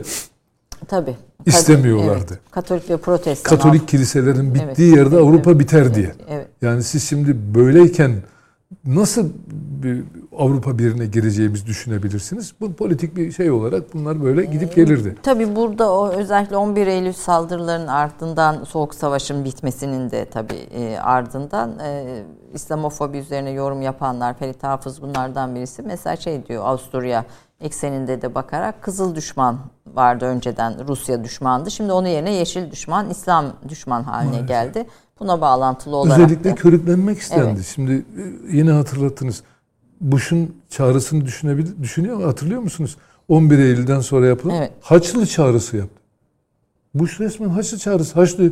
Tabii. İstemiyorlardı. Evet. Katolik ve protestan. Katolik kiliselerin bittiği Evet, yerde evet, Avrupa evet, biter evet, diye. Evet. Yani siz şimdi böyleyken nasıl bir Avrupa Birliği'ne gireceğimizi düşünebilirsiniz? Bu politik bir şey olarak bunlar böyle gidip gelirdi. Tabii burada o özellikle 11 Eylül saldırılarının ardından Soğuk Savaş'ın bitmesinin de tabii e, ardından e, İslamofobi üzerine yorum yapanlar, Ferit Hafız bunlardan birisi. Mesela şey diyor Avusturya ekseninde de bakarak Kızıl düşman vardı önceden Rusya düşmandı. Şimdi onun yerine Yeşil düşman, İslam düşman haline Maalesef. geldi. Buna bağlantılı olarak Özellikle da- körüklenmek istendi. Evet. Şimdi yine hatırlattınız. Bush'un çağrısını düşünebilir, düşünüyor mu? Hatırlıyor musunuz? 11 Eylül'den sonra yapılan Evet. Haçlı çağrısı yaptı. Bush resmen Haçlı çağrısı. Haçlı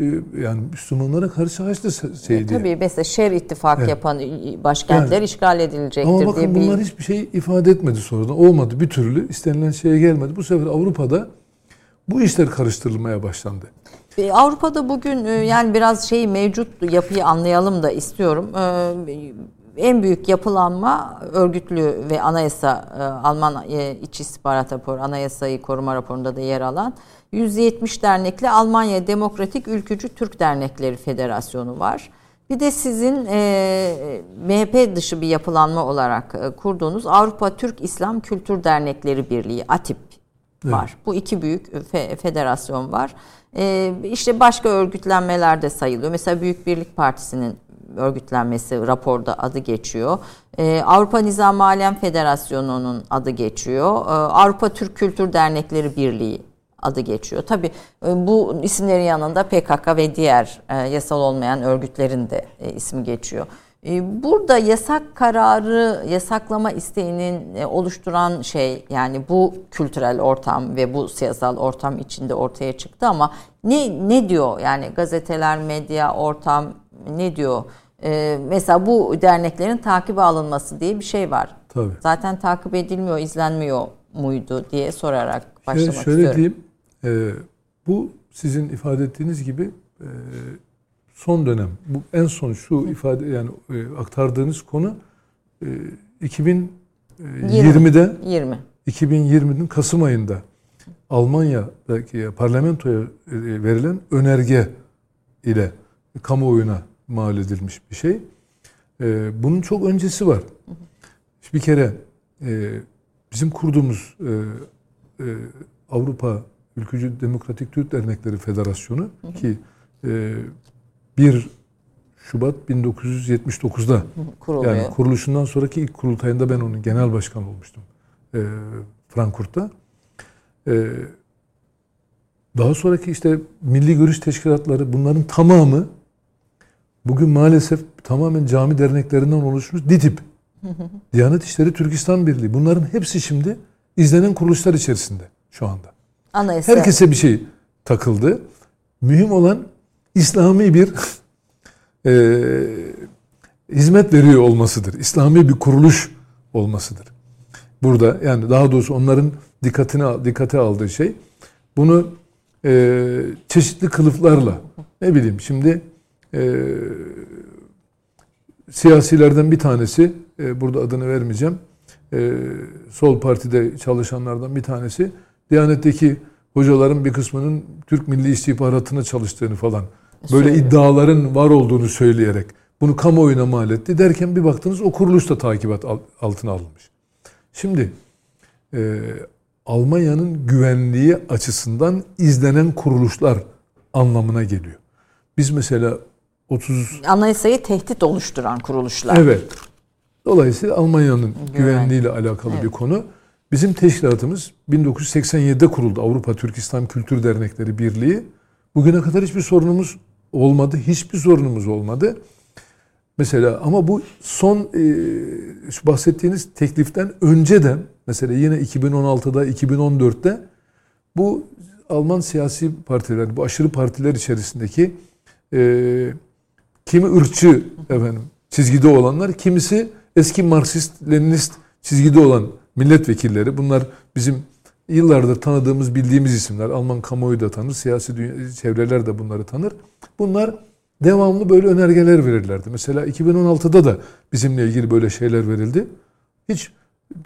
e, yani Müslümanlara karşı Haçlı se- şeydi. Tabii mesela şer ittifak Evet. yapan başkentler Yani- işgal edilecektir Ama diye bakın bir bunlar hiçbir şey ifade etmedi sonradan. Olmadı bir türlü. istenilen şeye gelmedi. Bu sefer Avrupa'da bu işler karıştırılmaya başlandı. E, Avrupa'da bugün e, yani biraz şeyi mevcut yapıyı anlayalım da istiyorum. E, En büyük yapılanma örgütlü ve anayasa e, Alman e, İç İstihbarat Raporu anayasayı koruma raporunda da yer alan 170 dernekli Almanya Demokratik Ülkücü Türk Dernekleri Federasyonu var. Bir de sizin e, MHP dışı bir yapılanma olarak e, kurduğunuz Avrupa Türk İslam Kültür Dernekleri Birliği ATİP var. Bu iki büyük fe- federasyon var. Ee, işte başka örgütlenmeler de sayılıyor. Mesela Büyük Birlik Partisi'nin örgütlenmesi raporda adı geçiyor. Ee, Avrupa Nizam Alem Federasyonu'nun adı geçiyor. Ee, Avrupa Türk Kültür Dernekleri Birliği adı geçiyor. Tabii e, bu isimlerin yanında PKK ve diğer e, yasal olmayan örgütlerin de e, ismi geçiyor. E, Burada yasak kararı, yasaklama isteğinin e, oluşturan şey yani bu kültürel ortam ve bu siyasal ortam içinde ortaya çıktı ama ne ne diyor yani gazeteler, medya, ortam ne diyor? E, mesela bu derneklerin takibe alınması diye bir şey var. Tabii. Zaten takip edilmiyor, izlenmiyor muydu diye sorarak Şöyle, başlamak şöyle istiyorum. diyeyim. e, bu sizin ifade ettiğiniz gibi e, son dönem. Bu en son şu ifade yani e, aktardığınız konu e, 2020'de 20. 2020'nin Kasım ayında Almanya'daki parlamentoya e, verilen önerge ile kamuoyuna mal edilmiş bir şey. E, Bunun çok öncesi var. Bir kere e, bizim kurduğumuz e, e, Avrupa Ülkücü Demokratik Türk Dernekleri Federasyonu ki e, bir Şubat 1979'da kuruluyor. yani kuruluşundan sonraki ilk kurultayında ben onun genel başkan olmuştum. E, Frankfurt'ta. E, daha sonraki işte milli görüş teşkilatları bunların tamamı bugün maalesef tamamen cami derneklerinden oluşmuş DİTİB. Diyanet İşleri Türkistan Birliği. Bunların hepsi şimdi izlenen kuruluşlar içerisinde şu anda. Anayasa. Herkese bir şey takıldı. Mühim olan İslami bir e, hizmet veriyor olmasıdır. İslami bir kuruluş olmasıdır. Burada yani daha doğrusu onların dikkatini dikkate aldığı şey bunu e, çeşitli kılıflarla ne bileyim şimdi e, siyasilerden bir tanesi e, burada adını vermeyeceğim e, sol partide çalışanlardan bir tanesi Diyanet'teki hocaların bir kısmının Türk Milli İstihbaratı'na çalıştığını falan böyle Söylüyor. iddiaların var olduğunu söyleyerek bunu kamuoyuna mal etti derken bir baktınız o kuruluş da takibat al- altına alınmış. Şimdi e, Almanya'nın güvenliği açısından izlenen kuruluşlar anlamına geliyor. Biz mesela 30 Anayasayı tehdit oluşturan kuruluşlar. Evet. Dolayısıyla Almanya'nın Güven. güvenliğiyle alakalı Evet. bir konu. Bizim teşkilatımız 1987'de kuruldu. Avrupa Türk İslam Kültür Dernekleri Birliği. Bugüne kadar hiçbir sorunumuz olmadı. Hiçbir sorunumuz olmadı. Mesela ama bu son e, şu bahsettiğiniz tekliften önce de mesela yine 2016'da 2014'te bu Alman siyasi partiler, bu aşırı partiler içerisindeki e, kimi ırkçı efendim çizgide olanlar, kimisi eski Marksist, Leninist çizgide olan milletvekilleri. Bunlar bizim yıllardır tanıdığımız, bildiğimiz isimler. Alman kamuoyu da tanır, siyasi dünya, çevreler de bunları tanır. Bunlar devamlı böyle önergeler verirlerdi. Mesela 2016'da da bizimle ilgili böyle şeyler verildi. Hiç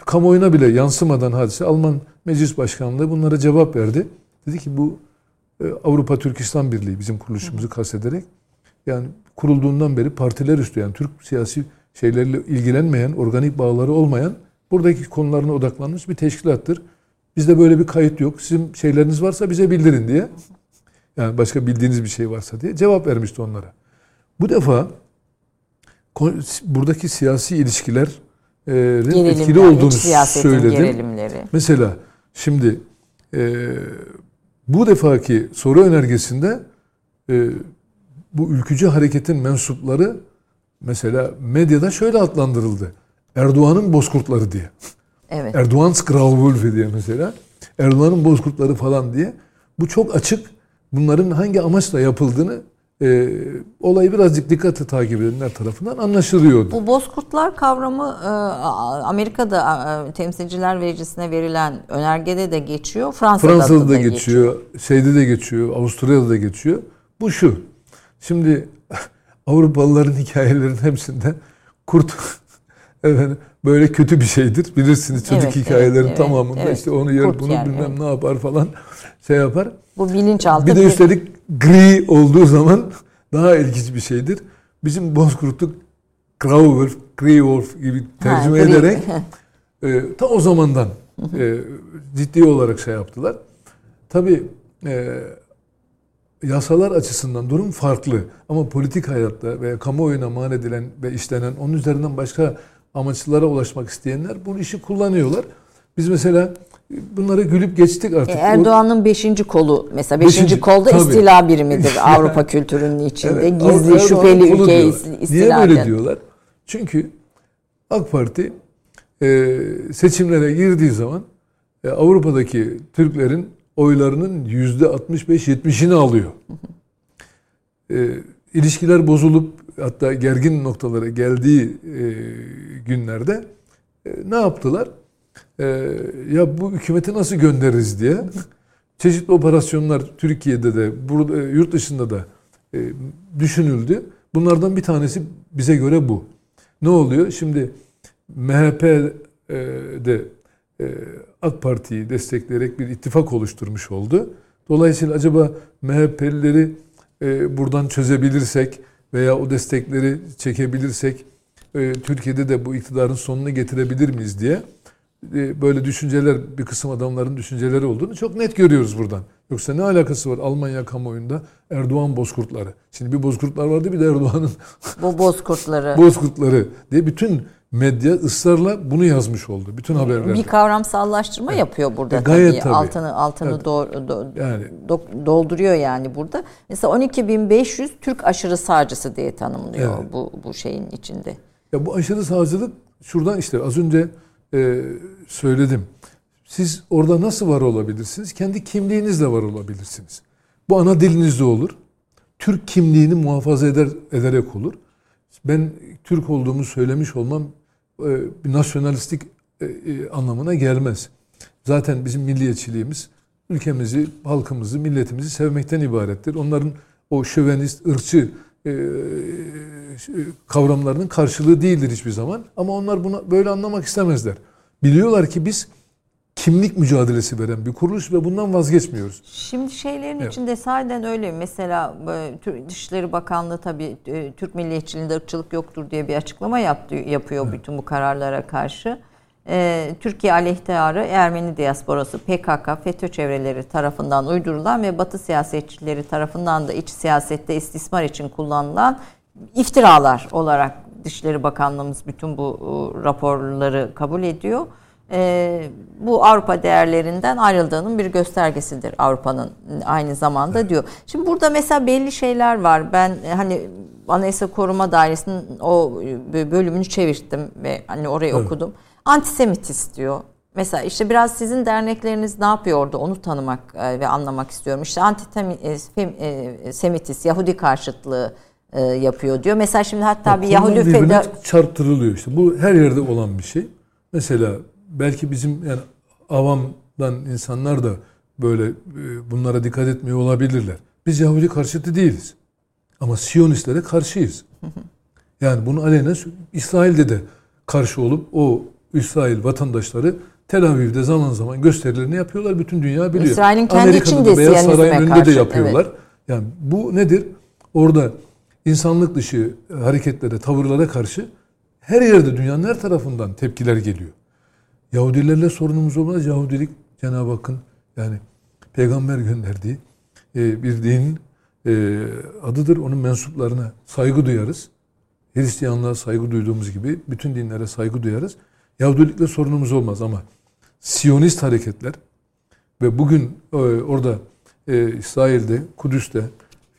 kamuoyuna bile yansımadan hadise Alman Meclis Başkanlığı bunlara cevap verdi. Dedi ki bu e, Avrupa Türk İslam Birliği bizim kuruluşumuzu kastederek yani kurulduğundan beri partiler üstü yani Türk siyasi şeylerle ilgilenmeyen, organik bağları olmayan buradaki konularına odaklanmış bir teşkilattır. Bizde böyle bir kayıt yok. Sizin şeyleriniz varsa bize bildirin diye. Yani başka bildiğiniz bir şey varsa diye cevap vermişti onlara. Bu defa buradaki siyasi ilişkilerin Gerilimler, etkili olduğunu söyledim. Mesela şimdi e, bu defaki soru önergesinde e, bu ülkücü hareketin mensupları mesela medyada şöyle adlandırıldı. Erdoğan'ın bozkurtları diye. Evet. Erdoğan's Grauwölfe diye mesela. Erdoğan'ın bozkurtları falan diye. Bu çok açık. Bunların hangi amaçla yapıldığını e, olayı birazcık dikkatli takip edenler tarafından anlaşılıyordu. Bu bozkurtlar kavramı e, Amerika'da e, temsilciler meclisine verilen önergede de geçiyor. Fransa'da, Fransa'da da geçiyor. geçiyor, şeyde de geçiyor, Avusturya'da da geçiyor. Bu şu. Şimdi Avrupalıların hikayelerinin hepsinde kurt efendim böyle kötü bir şeydir. Bilirsiniz çocuk Evet, hikayelerinin evet, tamamında evet. işte onu yer bunu yer, bilmem evet. ne yapar falan şey yapar. Bu bilinçaltı Bir de üstelik gri olduğu zaman daha ilginç bir şeydir. Bizim Bozkurt'u Grauwolf, Greywolf gibi tercüme Ha, gri. ederek e, ta o zamandan e, ciddi olarak şey yaptılar. Tabii e, yasalar açısından durum farklı. Ama politik hayatta ve kamuoyuna mal edilen ve işlenen onun üzerinden başka amaçlara ulaşmak isteyenler bu işi kullanıyorlar. Biz mesela bunları gülüp geçtik artık. E, Erdoğan'ın beşinci kolu mesela beşinci, Beşinci, kolda tabii. istila birimidir Avrupa kültürünün içinde. Evet, Gizli Erdoğan'ın şüpheli ülke diyorlar. is- Niye istila böyle diyorlar? Çünkü AK Parti e, seçimlere girdiği zaman e, Avrupa'daki Türklerin oylarının yüzde 65-70'ini alıyor. E, ilişkiler bozulup hatta gergin noktalara geldiği e, günlerde e, ne yaptılar? E, ya bu hükümeti nasıl göndeririz diye çeşitli operasyonlar Türkiye'de de burada e, yurt dışında da e, düşünüldü. Bunlardan bir tanesi bize göre bu. Ne oluyor? Şimdi MHP e, de e, AK Parti'yi destekleyerek bir ittifak oluşturmuş oldu. Dolayısıyla acaba MHP'lileri e, buradan çözebilirsek veya o destekleri çekebilirsek e, Türkiye'de de bu iktidarın sonunu getirebilir miyiz diye e, böyle düşünceler bir kısım adamların düşünceleri olduğunu çok net görüyoruz buradan. Yoksa ne alakası var Almanya kamuoyunda Erdoğan bozkurtları. Şimdi bir bozkurtlar vardı bir de Erdoğan'ın Bu bozkurtları. bozkurtları diye bütün medya ısrarla bunu yazmış oldu. Bütün haberlerde. bir kavramsallaştırma yapıyor burada E, gayet tabii. tabii. Altını altını Evet. do- do- Yani do- dolduruyor yani burada. Mesela 12.500 Türk aşırı sağcısı diye tanımlıyor Evet. bu bu şeyin içinde. Ya bu aşırı sağcılık şuradan işte az önce e, söyledim. Siz orada nasıl var olabilirsiniz? Kendi kimliğinizle var olabilirsiniz. Bu ana dilinizde olur. Türk kimliğini muhafaza eder ederek olur. Ben Türk olduğumu söylemiş olmam nasyonalistik e, e, anlamına gelmez. Zaten bizim milliyetçiliğimiz ülkemizi, halkımızı, milletimizi sevmekten ibarettir. Onların o şövenist, ırkçı e, kavramlarının karşılığı değildir hiçbir zaman. Ama onlar bunu böyle anlamak istemezler. Biliyorlar ki biz kimlik mücadelesi veren bir kuruluş ve bundan vazgeçmiyoruz. Şimdi şeylerin Evet. içinde sahiden öyle. Mesela e, Dışişleri Bakanlığı tabii e, Türk milliyetçiliğinde ırkçılık yoktur diye bir açıklama yaptı, yapıyor bütün bu kararlara karşı. E, Türkiye aleyhtarı Ermeni diasporası PKK, FETÖ çevreleri tarafından uydurulan ve Batı siyasetçileri tarafından da iç siyasette istismar için kullanılan iftiralar olarak Dışişleri Bakanlığımız bütün bu e, raporları kabul ediyor. E, bu Avrupa değerlerinden ayrıldığının bir göstergesidir Avrupa'nın aynı zamanda diyor. Şimdi burada mesela belli şeyler var. Ben e, hani Anayasa Koruma Dairesi'nin o e, bölümünü çevirdim ve hani orayı Evet. okudum. Antisemitist diyor. Mesela işte biraz sizin dernekleriniz ne yapıyor orada onu tanımak e, ve anlamak istiyorum. İşte antisemitist, Yahudi karşıtlığı e, yapıyor diyor. Mesela şimdi hatta bir Konular Yahudi feda çarptırılıyor işte. Bu her yerde olan bir şey. Mesela belki bizim yani avamdan insanlar da böyle e, bunlara dikkat etmiyor olabilirler. Biz Yahudi karşıtı değiliz. Ama Siyonistlere karşıyız. Yani bunu alenen İsrail'de de karşı olup o İsrail vatandaşları Tel Aviv'de zaman zaman gösterilerini yapıyorlar. Bütün dünya biliyor. İsrail'in kendi Amerika'da içinde Beyaz Saray'ın önünde karşı, de yapıyorlar. Yani bu nedir? Orada insanlık dışı hareketlere, tavırlara karşı her yerde dünyanın her tarafından tepkiler geliyor. Yahudilerle sorunumuz olmaz. Yahudilik Cenab-ı Hakk'ın yani peygamber gönderdiği e, bir dinin e, adıdır. Onun mensuplarına saygı duyarız. Hristiyanlığa saygı duyduğumuz gibi bütün dinlere saygı duyarız. Yahudilikle sorunumuz olmaz ama Siyonist hareketler ve bugün e, orada e, İsrail'de, Kudüs'te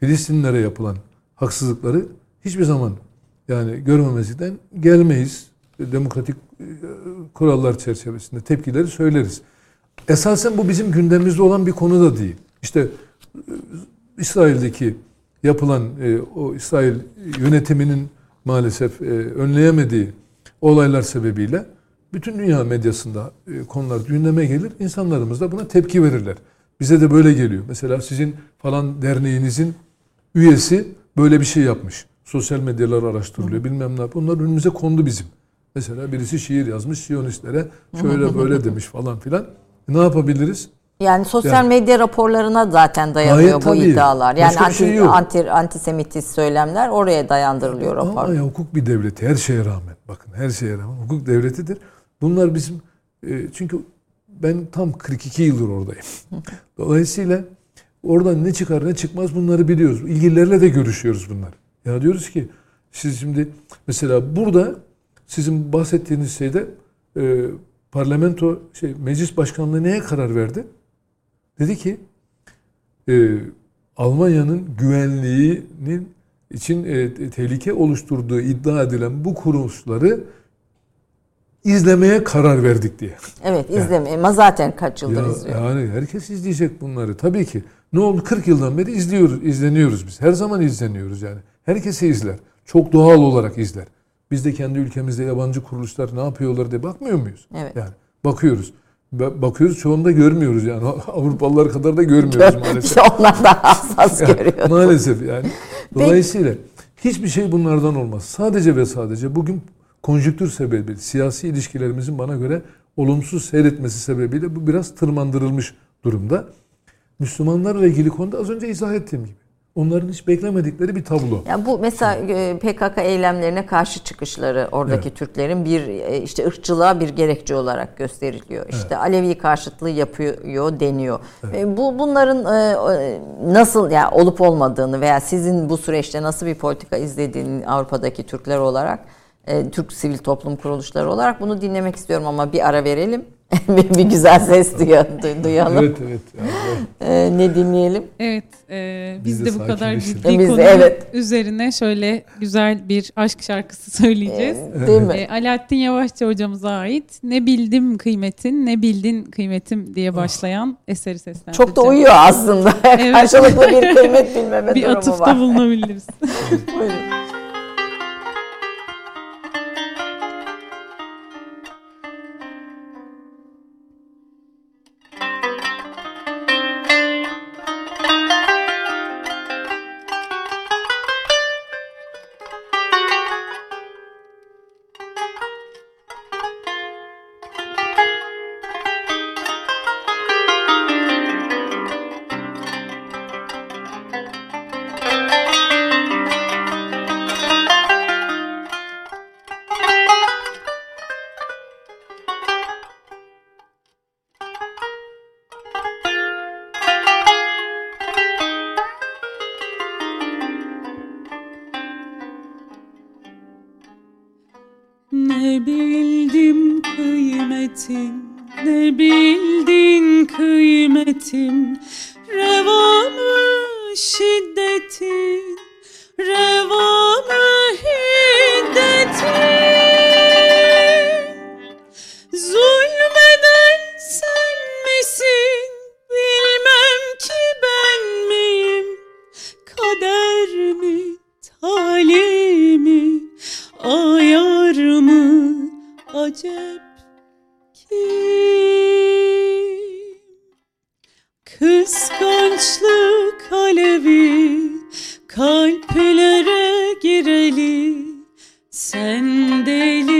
Filistinlilere yapılan haksızlıkları hiçbir zaman yani görmemezlikten gelmeyiz. Demokratik e, kurallar çerçevesinde tepkileri söyleriz. Esasen bu bizim gündemimizde olan bir konu da değil. İşte e, İsrail'deki yapılan e, o İsrail yönetiminin maalesef önleyemediği olaylar sebebiyle bütün dünya medyasında konular gündeme gelir. İnsanlarımız da buna tepki verirler. Bize de böyle geliyor. Mesela sizin falan derneğinizin üyesi böyle bir şey yapmış. Sosyal medyalar araştırılıyor. Bilmem ne. Bunlar önümüze kondu bizim. Mesela birisi şiir yazmış Siyonistlere şöyle böyle demiş falan filan. Ne yapabiliriz? yani sosyal Yani- medya raporlarına zaten dayanıyor Gayet bu tabii. iddialar. Yani Başka şey anti, yok. anti antisemitist söylemler oraya dayandırılıyor rapor. Ama hukuk bir devleti her şeye rağmen bakın her şeye rağmen hukuk devletidir. Bunlar bizim e, çünkü ben tam 42 yıldır oradayım. Dolayısıyla oradan ne çıkar ne çıkmaz bunları biliyoruz. İlgililerle de görüşüyoruz bunlar. Ya diyoruz ki siz şimdi mesela burada sizin bahsettiğiniz şeyde e, parlamento şey meclis başkanlığı neye karar verdi? Dedi ki e, Almanya'nın güvenliğinin için e, te- tehlike oluşturduğu iddia edilen bu kuruluşları izlemeye karar verdik diye. Evet izleme. Ama zaten kaç yıldır Ya, izliyor. yani herkes izleyecek bunları. Tabii ki. Ne oldu? 40 yıldan beri izliyoruz, izleniyoruz biz. Her zaman izleniyoruz yani. Herkesi izler. Çok doğal olarak izler. Biz de kendi ülkemizde yabancı kuruluşlar ne yapıyorlar diye bakmıyor muyuz? Evet. Yani bakıyoruz. Ba- Bakıyoruz çoğunda görmüyoruz yani. Avrupalılar kadar da görmüyoruz maalesef. Onlar da hassas görüyor. Maalesef yani. Dolayısıyla hiçbir şey bunlardan olmaz. Sadece ve sadece bugün konjüktür sebebiyle, siyasi ilişkilerimizin bana göre olumsuz seyretmesi sebebiyle bu biraz tırmandırılmış durumda. Müslümanlarla ilgili konuda az önce izah ettiğim gibi. Onların hiç beklemedikleri bir tablo. Yani bu mesela e, PKK eylemlerine karşı çıkışları oradaki Türklerin bir e, işte ırkçılığa bir gerekçe olarak gösteriliyor. İşte Alevi karşıtlığı yapıyor deniyor. E, Bu bunların nasıl ya yani olup olmadığını veya sizin bu süreçte nasıl bir politika izlediğini Avrupa'daki Türkler olarak Türk sivil toplum kuruluşları olarak bunu dinlemek istiyorum ama bir ara verelim. bir, bir güzel ses du- duyalım. Evet evet. Yani bu- E, ne dinleyelim? Evet, e, biz, Biz de de, bu kadar ciddi Biz de, konu evet. üzerine şöyle güzel bir aşk şarkısı söyleyeceğiz. E, değil mi? E, Alaaddin Yavaşça hocamıza ait Ne bildim kıymetin, ne bildin kıymetim diye başlayan eseri seslendireceğim. Çok da uyuyor aslında. Evet. Karşılıklı bir kıymet bilmeme Bir durumu atıfta var. bulunabiliriz. Buyurun. Kıskançlık alevi, kalplere gireli. Sen deli,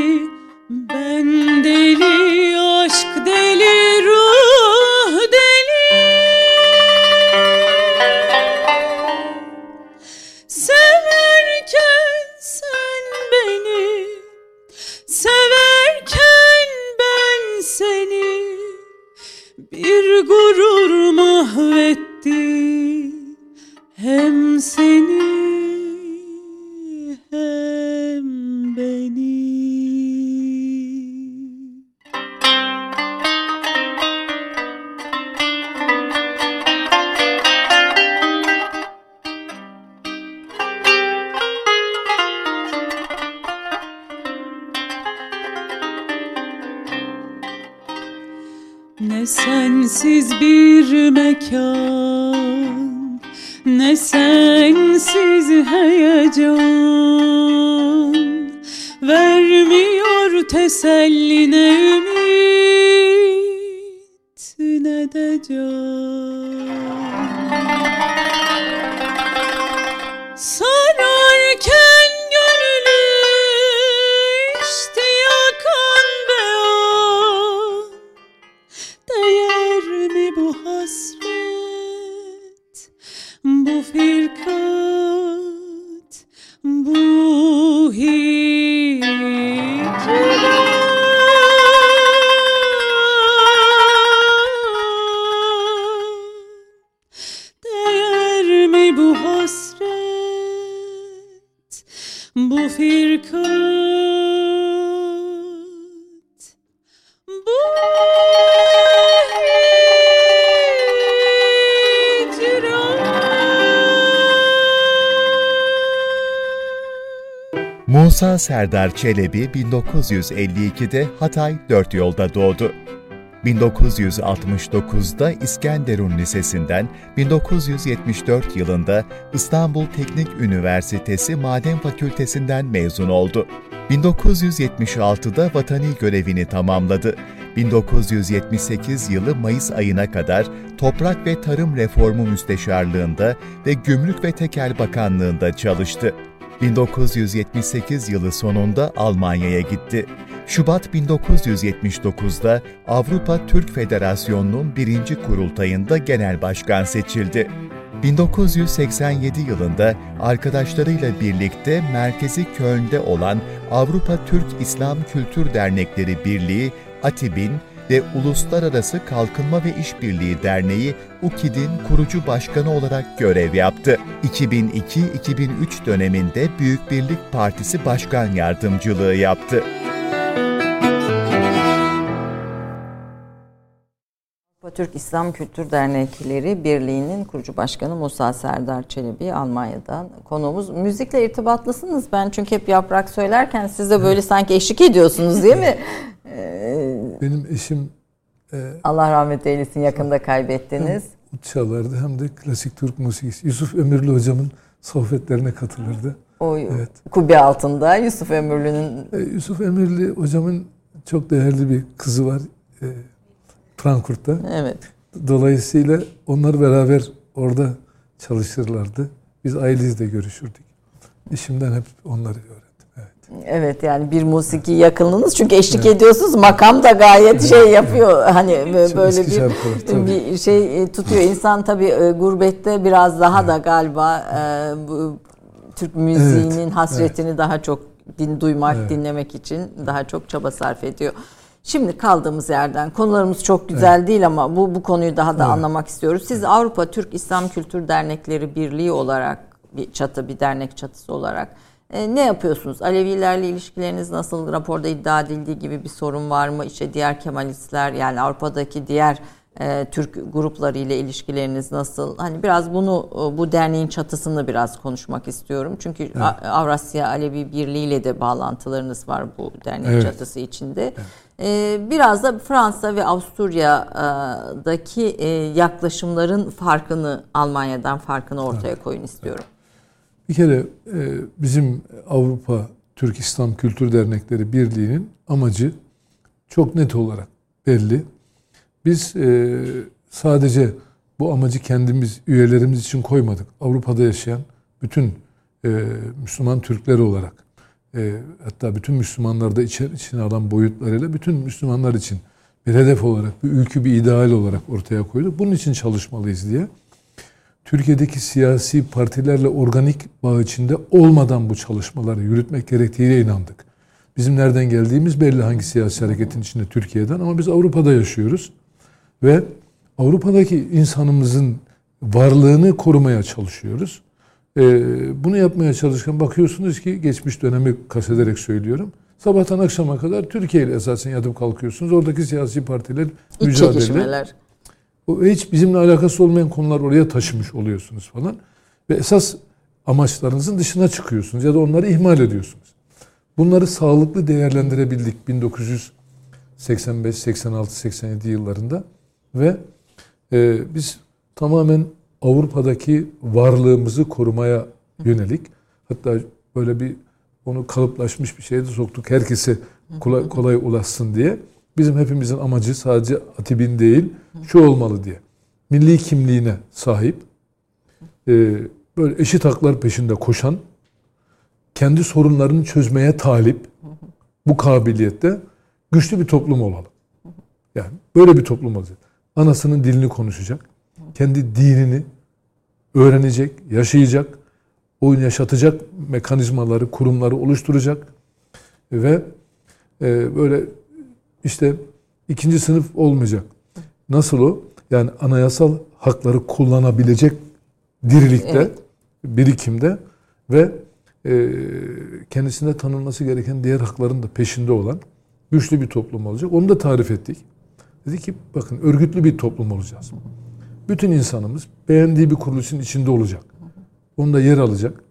Musa Serdar Çelebi 1952'de Hatay Dört Yolda doğdu. 1969'da İskenderun Lisesi'nden 1974 yılında İstanbul Teknik Üniversitesi Maden Fakültesinden mezun oldu. 1976'da vatani görevini tamamladı. 1978 yılı Mayıs ayına kadar Toprak ve Tarım Reformu Müsteşarlığında ve Gümrük ve Tekel Bakanlığında çalıştı. 1978 yılı sonunda Almanya'ya gitti. Şubat 1979'da Avrupa Türk Federasyonu'nun birinci kurultayında genel başkan seçildi. 1987 yılında arkadaşlarıyla birlikte merkezi Köln'de olan Avrupa Türk İslam Kültür Dernekleri Birliği, ATİB'in ve Uluslararası Kalkınma ve İşbirliği Derneği UKİD'in kurucu başkanı olarak görev yaptı. 2002-2003 döneminde Büyük Birlik Partisi Başkan Yardımcılığı yaptı. Türk İslam Kültür Dernekleri Birliği'nin kurucu başkanı Musa Serdar Çelebi Almanya'dan konuğumuz. Müzikle irtibatlısınız. Ben çünkü hep yaprak söylerken siz de böyle sanki eşlik ediyorsunuz değil mi? Benim eşim e, Allah rahmet eylesin yakında kaybettiniz. Hem çalardı hem de klasik Türk musikisi. Yusuf Ömürlü hocamın sohbetlerine katılırdı. O evet. kubbe altında Yusuf Ömürlü'nün... E, Yusuf Ömürlü hocamın çok değerli bir kızı var. E, Frankfurt'ta. Evet. Dolayısıyla onlar beraber orada çalışırlardı. Biz ailemizle görüşürdük. İşimden hep onları öğrendim. Evet. evet yani bir musiki yakınlığınız çünkü eşlik evet. ediyorsunuz makam da gayet şey yapıyor hani Çok böyle bir, şarkılar, bir şey e, tutuyor insan tabi e, gurbette biraz daha evet. da galiba e, bu, Türk müziğinin evet. hasretini evet. daha çok din duymak evet. dinlemek için daha çok çaba sarf ediyor. Şimdi kaldığımız yerden konularımız çok güzel evet. değil ama bu bu konuyu daha da evet. anlamak istiyoruz. Siz Avrupa Türk İslam Kültür Dernekleri Birliği olarak bir çatı, bir dernek çatısı olarak e, ne yapıyorsunuz? Alevilerle ilişkileriniz nasıl? Raporda iddia edildiği gibi bir sorun var mı? İşte diğer Kemalistler yani Avrupa'daki diğer e, Türk grupları ile ilişkileriniz nasıl? Hani biraz bunu e, bu derneğin çatısında biraz konuşmak istiyorum. Çünkü evet. Avrasya Alevi Birliği ile de bağlantılarınız var bu dernek evet. çatısı içinde. Evet. E, biraz da Fransa ve Avusturya'daki e, yaklaşımların farkını Almanya'dan farkını ortaya evet. koyun istiyorum. Bir kere bizim Avrupa Türk İslam Kültür Dernekleri Birliği'nin amacı çok net olarak belli biz e, sadece bu amacı kendimiz, üyelerimiz için koymadık. Avrupa'da yaşayan bütün e, Müslüman Türkler olarak, e, hatta bütün Müslümanlarda içer, içine alan boyutlarıyla bütün Müslümanlar için bir hedef olarak, bir ülkü, bir ideal olarak ortaya koyduk. Bunun için çalışmalıyız diye. Türkiye'deki siyasi partilerle organik bağ içinde olmadan bu çalışmaları yürütmek gerektiğine inandık. Bizim nereden geldiğimiz belli hangi siyasi hareketin içinde Türkiye'den ama biz Avrupa'da yaşıyoruz. Ve Avrupa'daki insanımızın varlığını korumaya çalışıyoruz. Ee, bunu yapmaya çalışırken bakıyorsunuz ki geçmiş dönemi kastederek söylüyorum. Sabahtan akşama kadar Türkiye ile esasen yatıp kalkıyorsunuz. Oradaki siyasi partiler İç mücadele. Çekişmeler. O hiç bizimle alakası olmayan konular oraya taşımış oluyorsunuz falan. Ve esas amaçlarınızın dışına çıkıyorsunuz ya da onları ihmal ediyorsunuz. Bunları sağlıklı değerlendirebildik 1985, 86, 87 yıllarında. Ve e, biz tamamen Avrupa'daki varlığımızı korumaya yönelik hatta böyle bir onu kalıplaşmış bir şeye de soktuk. Herkese kolay, kolay ulaşsın diye. Bizim hepimizin amacı sadece Atibin değil, şu olmalı diye. Milli kimliğine sahip, e, böyle eşit haklar peşinde koşan, kendi sorunlarını çözmeye talip, bu kabiliyette güçlü bir toplum olalım. Yani böyle bir toplum olacak anasının dilini konuşacak. Kendi dinini öğrenecek, yaşayacak. Oyun yaşatacak mekanizmaları, kurumları oluşturacak. Ve e, böyle işte ikinci sınıf olmayacak. Nasıl o? Yani anayasal hakları kullanabilecek dirilikte, evet. birikimde ve e, kendisine tanınması gereken diğer hakların da peşinde olan güçlü bir toplum olacak. Onu da tarif ettik. Dedi ki bakın örgütlü bir toplum olacağız. Bütün insanımız beğendiği bir kuruluşun içinde olacak. Onda yer alacak.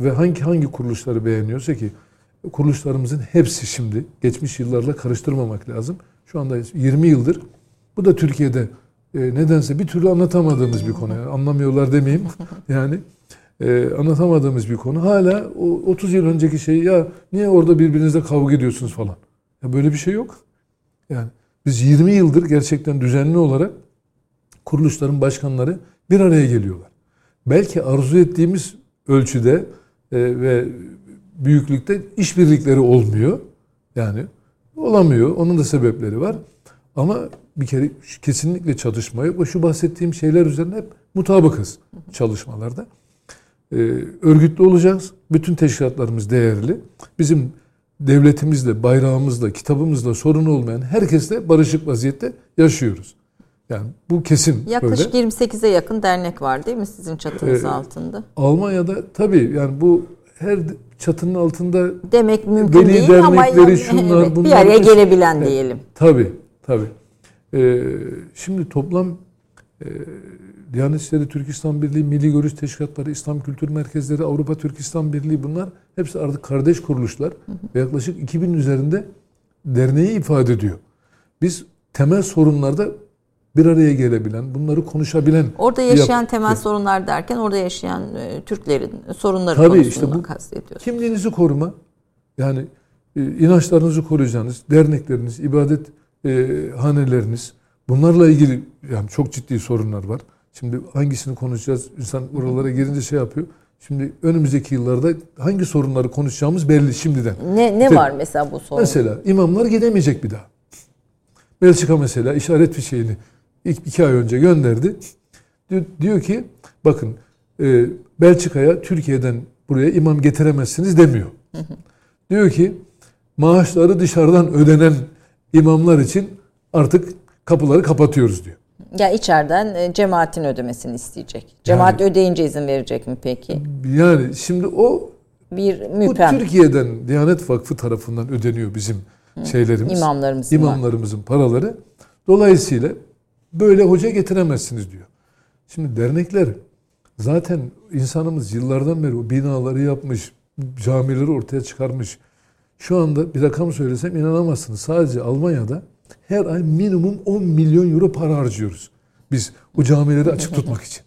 Ve hangi hangi kuruluşları beğeniyorsa ki kuruluşlarımızın hepsi şimdi geçmiş yıllarla karıştırmamak lazım. Şu anda 20 yıldır bu da Türkiye'de e, nedense bir türlü anlatamadığımız bir konu. Yani anlamıyorlar demeyeyim. Yani e, anlatamadığımız bir konu. Hala o 30 yıl önceki şey ya niye orada birbirinizle kavga ediyorsunuz falan. Ya böyle bir şey yok. Yani biz 20 yıldır gerçekten düzenli olarak kuruluşların başkanları bir araya geliyorlar. Belki arzu ettiğimiz ölçüde e, ve büyüklükte işbirlikleri olmuyor. Yani olamıyor. Onun da sebepleri var. Ama bir kere kesinlikle çatışma yok. Şu bahsettiğim şeyler üzerine hep mutabıkız çalışmalarda. Ee, örgütlü olacağız. Bütün teşkilatlarımız değerli. Bizim devletimizle, bayrağımızla, kitabımızla sorun olmayan herkesle barışık vaziyette yaşıyoruz. Yani bu kesin Yaklaşık böyle. 28'e yakın dernek var değil mi sizin çatınız Ee, altında? Almanya'da tabii yani bu her çatının altında Demek mümkün veli değil ama yani, şunlar, evet, bir bunlar araya mesela- gelebilen Evet. diyelim. Tabii, tabii. Ee, şimdi toplam e, Diyanet İşleri Türk İslam Birliği, Milli Görüş Teşkilatları, İslam Kültür Merkezleri, Avrupa Türk İslam Birliği bunlar hepsi artık kardeş kuruluşlar ve yaklaşık 2000 üzerinde derneği ifade ediyor. Biz temel sorunlarda bir araya gelebilen, bunları konuşabilen Orada yaşayan yap- temel sorunlar derken orada yaşayan e, Türklerin sorunları Tabii, konusunu işte bu- kastediyoruz. Kimliğinizi koruma, yani e, inançlarınızı koruyacağınız dernekleriniz, ibadet e, haneleriniz, bunlarla ilgili yani çok ciddi sorunlar var. Şimdi hangisini konuşacağız? İnsan oralara girince şey yapıyor. Şimdi önümüzdeki yıllarda hangi sorunları konuşacağımız belli şimdiden. Ne, ne İşte var mesela bu sorun? Mesela imamlar gidemeyecek bir daha. Belçika mesela işaret fişeğini ilk iki ay önce gönderdi. Diyor, ki bakın e, Belçika'ya Türkiye'den buraya imam getiremezsiniz demiyor. Diyor ki maaşları dışarıdan ödenen imamlar için artık kapıları kapatıyoruz diyor. Ya içeriden e, cemaatin ödemesini isteyecek. Cemaat ödeyince izin verecek mi peki? Yani şimdi o Bir bu müpem Türkiye'den Diyanet Vakfı tarafından ödeniyor bizim şeylerimiz. imamlarımız var. imamlarımızın paraları. Dolayısıyla böyle hoca getiremezsiniz diyor. Şimdi dernekler zaten insanımız yıllardan beri o binaları yapmış, camileri ortaya çıkarmış. Şu anda bir rakam söylesem inanamazsınız. Sadece Almanya'da her ay minimum 10 milyon euro para harcıyoruz. Biz o camileri açık tutmak için.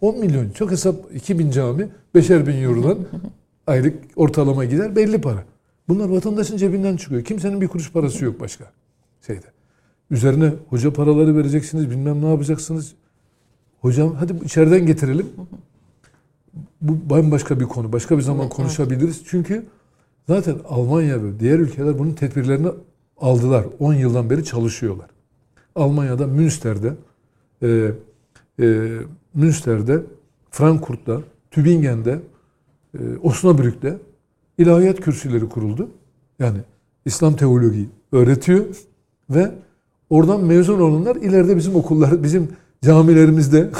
10 milyon. Çok hesap 2000 cami 5'er bin eurodan aylık ortalama gider belli para. Bunlar vatandaşın cebinden çıkıyor. Kimsenin bir kuruş parası yok başka şeyde. Üzerine hoca paraları vereceksiniz bilmem ne yapacaksınız. Hocam hadi içeriden getirelim. Bu bambaşka bir konu. Başka bir zaman konuşabiliriz. Çünkü zaten Almanya ve diğer ülkeler bunun tedbirlerini aldılar. 10 yıldan beri çalışıyorlar. Almanya'da Münster'de e, e, Münster'de Frankfurt'ta Tübingen'de e, Osnabrück'te ilahiyat kürsüleri kuruldu. Yani İslam teoloji öğretiyor ve oradan mezun olanlar ileride bizim okullar, bizim camilerimizde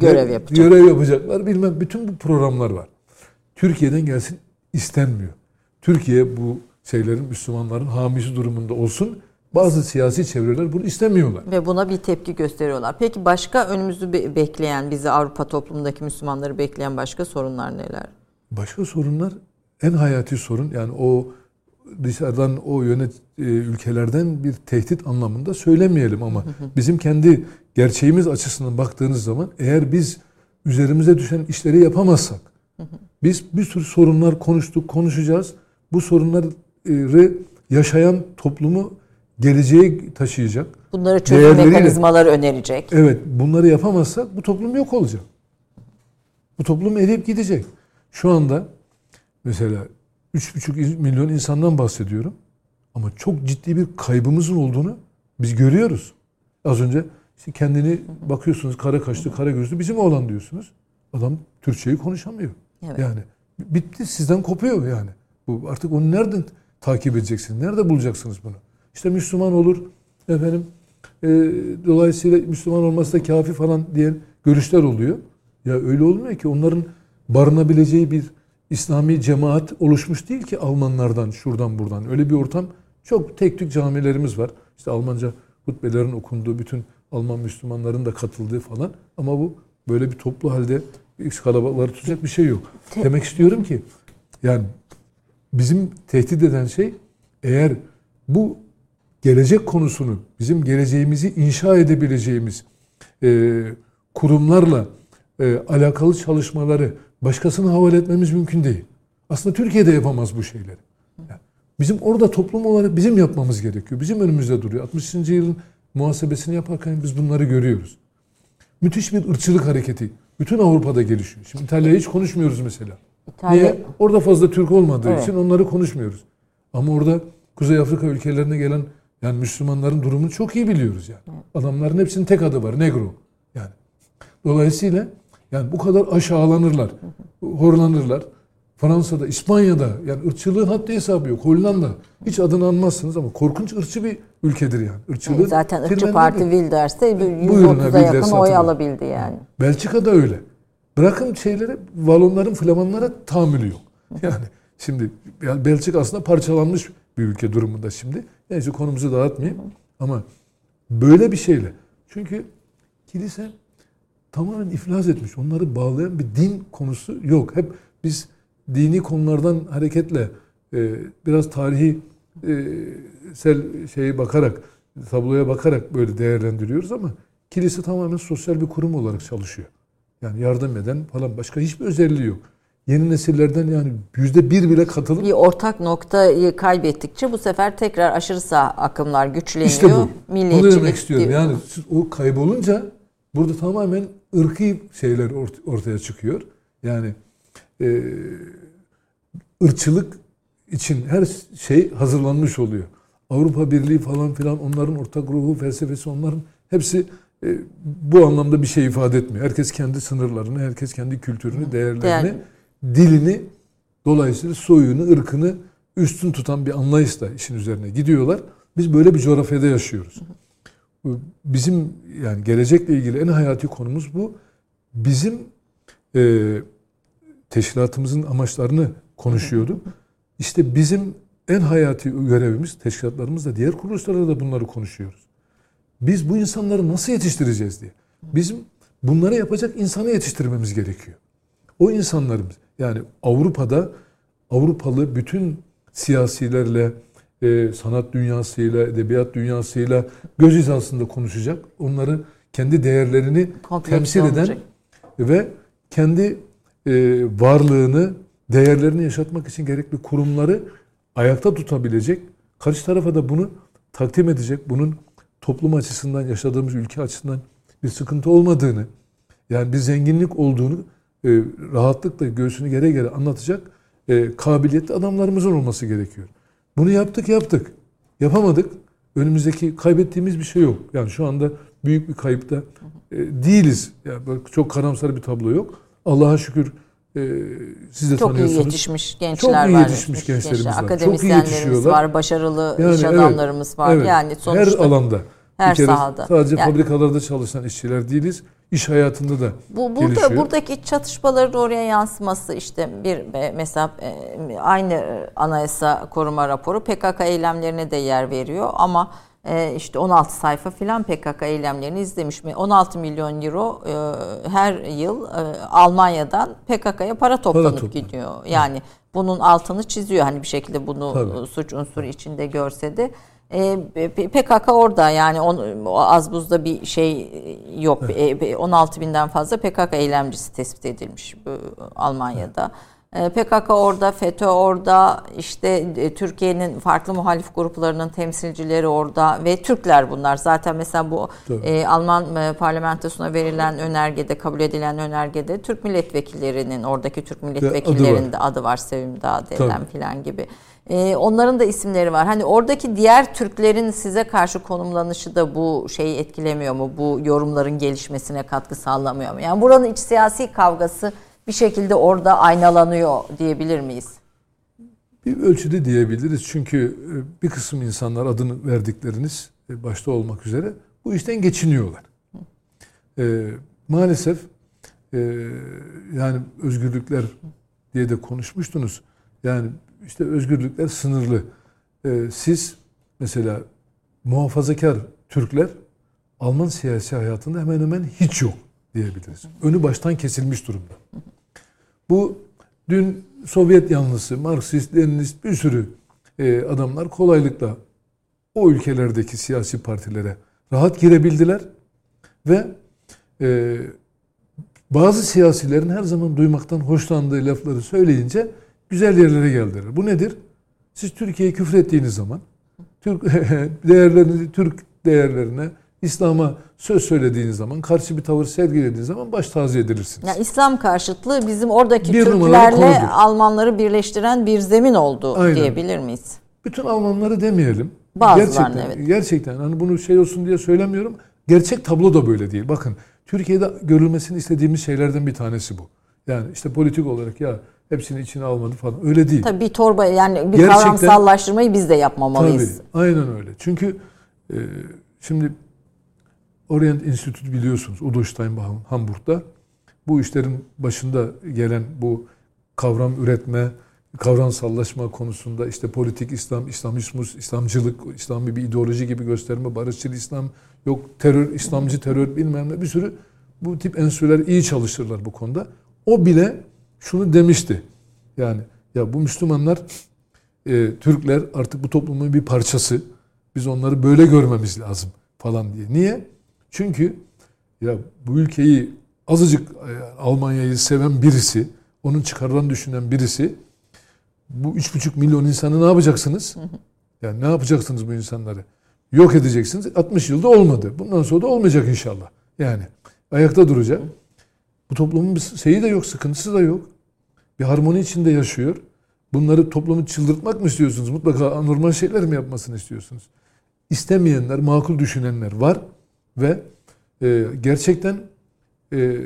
Görev yapacak. Görev yapacaklar. Bilmem bütün bu programlar var. Türkiye'den gelsin istenmiyor. Türkiye bu şeylerin Müslümanların hamisi durumunda olsun. Bazı siyasi çevreler bunu istemiyorlar. Ve buna bir tepki gösteriyorlar. Peki başka önümüzü be- bekleyen, bizi Avrupa toplumundaki Müslümanları bekleyen başka sorunlar neler? Başka sorunlar en hayati sorun yani o dışarıdan o yönet e, ülkelerden bir tehdit anlamında söylemeyelim ama bizim kendi gerçeğimiz açısından baktığınız zaman eğer biz üzerimize düşen işleri yapamazsak biz bir sürü sorunlar konuştuk, konuşacağız. Bu sorunları yaşayan toplumu geleceğe taşıyacak. Bunları çözüm Değerleriyle- mekanizmaları önerecek. Evet bunları yapamazsak bu toplum yok olacak. Bu toplum eriyip gidecek. Şu anda mesela 3,5 milyon insandan bahsediyorum. Ama çok ciddi bir kaybımızın olduğunu biz görüyoruz. Az önce işte kendini bakıyorsunuz kara kaşlı, kara gözlü bizim oğlan diyorsunuz. Adam Türkçeyi konuşamıyor. Evet. Yani bitti sizden kopuyor yani. Bu artık onu nereden takip edeceksiniz? Nerede bulacaksınız bunu? İşte Müslüman olur efendim e, dolayısıyla Müslüman olması da kafi falan diyen görüşler oluyor. Ya öyle olmuyor ki onların barınabileceği bir İslami cemaat oluşmuş değil ki Almanlardan şuradan buradan. Öyle bir ortam çok tek tük camilerimiz var. İşte Almanca hutbelerin okunduğu bütün Alman Müslümanların da katıldığı falan. Ama bu böyle bir toplu halde kalabalıkları tutacak bir şey yok. Demek istiyorum ki yani bizim tehdit eden şey eğer bu gelecek konusunu bizim geleceğimizi inşa edebileceğimiz e, kurumlarla e, alakalı çalışmaları başkasına havale etmemiz mümkün değil. Aslında Türkiye'de yapamaz bu şeyleri. Yani bizim orada toplum olarak bizim yapmamız gerekiyor. Bizim önümüzde duruyor. 60. yılın muhasebesini yaparken biz bunları görüyoruz. Müthiş bir ırkçılık hareketi. Bütün Avrupa'da gelişiyor. Şimdi İtalya'yı hiç konuşmuyoruz mesela. İtalya, Niye? Orada fazla Türk olmadığı Evet. için onları konuşmuyoruz. Ama orada Kuzey Afrika ülkelerine gelen yani Müslümanların durumunu çok iyi biliyoruz yani. Adamların hepsinin tek adı var. Negro. Yani. Dolayısıyla yani bu kadar aşağılanırlar, horlanırlar. Fransa'da, İspanya'da yani ırkçılığın haddi hesabı yok. Hollanda hiç adını anmazsınız ama korkunç ırkçı bir ülkedir yani. Irkçılığı Zaten ırkçı parti Wilders'te %30'a yakın oy alabildi yani. Belçika'da öyle. Bırakın şeyleri, Valonların, Flamanlara tahammülü yok. Yani şimdi yani Belçika aslında parçalanmış bir ülke durumunda şimdi. Neyse konumuzu dağıtmayayım. Ama böyle bir şeyle. Çünkü kilise tamamen iflas etmiş. Onları bağlayan bir din konusu yok. Hep biz dini konulardan hareketle e, biraz tarihi e, sel şeyi bakarak tabloya bakarak böyle değerlendiriyoruz ama kilise tamamen sosyal bir kurum olarak çalışıyor. Yani yardım eden falan başka hiçbir özelliği yok. Yeni nesillerden yani yüzde bir bile katılıp... Bir ortak noktayı kaybettikçe bu sefer tekrar aşırı sağ akımlar güçleniyor. İşte bu. Bunu demek istiyorum. Yani o kaybolunca burada tamamen ırkı şeyler ortaya çıkıyor. Yani e, ırkçılık için her şey hazırlanmış oluyor. Avrupa Birliği falan filan onların ortak ruhu, felsefesi onların hepsi e, bu anlamda bir şey ifade etmiyor. Herkes kendi sınırlarını, herkes kendi kültürünü, değerlerini, Değer. dilini, dolayısıyla soyunu, ırkını üstün tutan bir anlayışla işin üzerine gidiyorlar. Biz böyle bir coğrafyada yaşıyoruz. Bizim yani gelecekle ilgili en hayati konumuz bu. Bizim e, teşkilatımızın amaçlarını konuşuyorduk. İşte bizim en hayati görevimiz, teşkilatlarımız da diğer kuruluşlarla da bunları konuşuyoruz. Biz bu insanları nasıl yetiştireceğiz diye. Bizim bunları yapacak insanı yetiştirmemiz gerekiyor. O insanlarımız yani Avrupa'da Avrupalı bütün siyasilerle, e, sanat dünyasıyla, edebiyat dünyasıyla göz hizasında konuşacak. Onları kendi değerlerini Kompleks temsil eden olacak. ve kendi e, varlığını, değerlerini yaşatmak için gerekli kurumları ayakta tutabilecek, karşı tarafa da bunu takdim edecek, bunun toplum açısından, yaşadığımız ülke açısından bir sıkıntı olmadığını, yani bir zenginlik olduğunu e, rahatlıkla göğsünü gere gere anlatacak e, kabiliyetli adamlarımızın olması gerekiyor. Bunu yaptık yaptık. Yapamadık. Önümüzdeki kaybettiğimiz bir şey yok. Yani şu anda büyük bir kayıpta e, değiliz. Yani çok karamsar bir tablo yok. Allah'a şükür e, siz de çok tanıyorsunuz. Çok iyi yetişmiş gençler var. Çok iyi yetişmiş gençlerimiz gençler, var. Akademisyenlerimiz var, başarılı yani, iş adamlarımız evet, var. Evet, yani sonuçta her alanda. Her bir sahada. Sadece yani, fabrikalarda çalışan işçiler değiliz. İş hayatında da bu, burada, gelişiyor. Buradaki çatışmaların oraya yansıması işte bir mesela e, aynı anayasa koruma raporu PKK eylemlerine de yer veriyor ama e, işte 16 sayfa filan PKK eylemlerini izlemiş mi? 16 milyon euro e, her yıl e, Almanya'dan PKK'ya para toplanıp para gidiyor. Yani bunun altını çiziyor hani bir şekilde bunu Tabii. suç unsuru içinde görse de. E, PKK orada yani on, az buzda bir şey yok. Evet. 16 binden fazla PKK eylemcisi tespit edilmiş Almanya'da. Evet. Ee, PKK orada, FETÖ orada, işte e, Türkiye'nin farklı muhalif gruplarının temsilcileri orada ve Türkler bunlar. Zaten mesela bu e, Alman e, parlamentosuna verilen önergede, kabul edilen önergede Türk milletvekillerinin, oradaki Türk milletvekillerinin de adı var, Sevim Dağ denilen filan gibi. E, onların da isimleri var. Hani oradaki diğer Türklerin size karşı konumlanışı da bu şeyi etkilemiyor mu? Bu yorumların gelişmesine katkı sağlamıyor mu? Yani buranın iç siyasi kavgası bir şekilde orada aynalanıyor diyebilir miyiz? Bir ölçüde diyebiliriz. Çünkü e, bir kısım insanlar adını verdikleriniz e, başta olmak üzere bu işten geçiniyorlar. Ee, maalesef e, yani özgürlükler diye de konuşmuştunuz. Yani işte özgürlükler sınırlı. Ee, siz mesela muhafazakar Türkler Alman siyasi hayatında hemen hemen hiç yok diyebiliriz. Önü baştan kesilmiş durumda. Bu dün Sovyet yanlısı, Marksist, Leninist bir sürü e, adamlar kolaylıkla o ülkelerdeki siyasi partilere rahat girebildiler ve e, bazı siyasilerin her zaman duymaktan hoşlandığı lafları söyleyince güzel yerlere geldiler. Bu nedir? Siz Türkiye'ye küfür ettiğiniz zaman Türk değerlerini, Türk değerlerine, İslam'a söz söylediğiniz zaman, karşı bir tavır sergilediğiniz zaman baş taziye edilirsiniz. Yani İslam karşıtlığı bizim oradaki bir Türklerle Almanları birleştiren bir zemin oldu Aynen. diyebilir miyiz? Bütün Almanları demeyelim. Bazılarını gerçekten, evet. Gerçekten hani bunu şey olsun diye söylemiyorum. Gerçek tablo da böyle değil. Bakın Türkiye'de görülmesini istediğimiz şeylerden bir tanesi bu. Yani işte politik olarak ya hepsini içine almadı falan. Öyle değil. Tabii bir torba yani bir Gerçekten- kavramsallaştırmayı biz de yapmamalıyız. Tabii, aynen öyle. Çünkü e, şimdi Orient Institute biliyorsunuz Udo Steinbach Hamburg'da bu işlerin başında gelen bu kavram üretme, kavramsallaşma konusunda işte politik İslam, İslamizmus, İslamcılık, İslami bir ideoloji gibi gösterme, barışçıl İslam, yok terör, İslamcı terör bilmem ne bir sürü bu tip enstitüler iyi çalışırlar bu konuda. O bile şunu demişti. Yani ya bu Müslümanlar e, Türkler artık bu toplumun bir parçası. Biz onları böyle görmemiz lazım falan diye. Niye? Çünkü ya bu ülkeyi azıcık e, Almanya'yı seven birisi, onun çıkarlarını düşünen birisi bu üç buçuk milyon insanı ne yapacaksınız? Yani ne yapacaksınız bu insanları? Yok edeceksiniz. 60 yılda olmadı. Bundan sonra da olmayacak inşallah. Yani ayakta duracak. Bu toplumun bir şeyi de yok, sıkıntısı da yok. Bir harmoni içinde yaşıyor. Bunları toplumu çıldırtmak mı istiyorsunuz? Mutlaka anormal şeyler mi yapmasını istiyorsunuz? İstemeyenler, makul düşünenler var ve e, gerçekten e,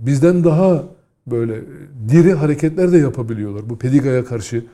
bizden daha böyle diri hareketler de yapabiliyorlar. Bu Pediga'ya karşı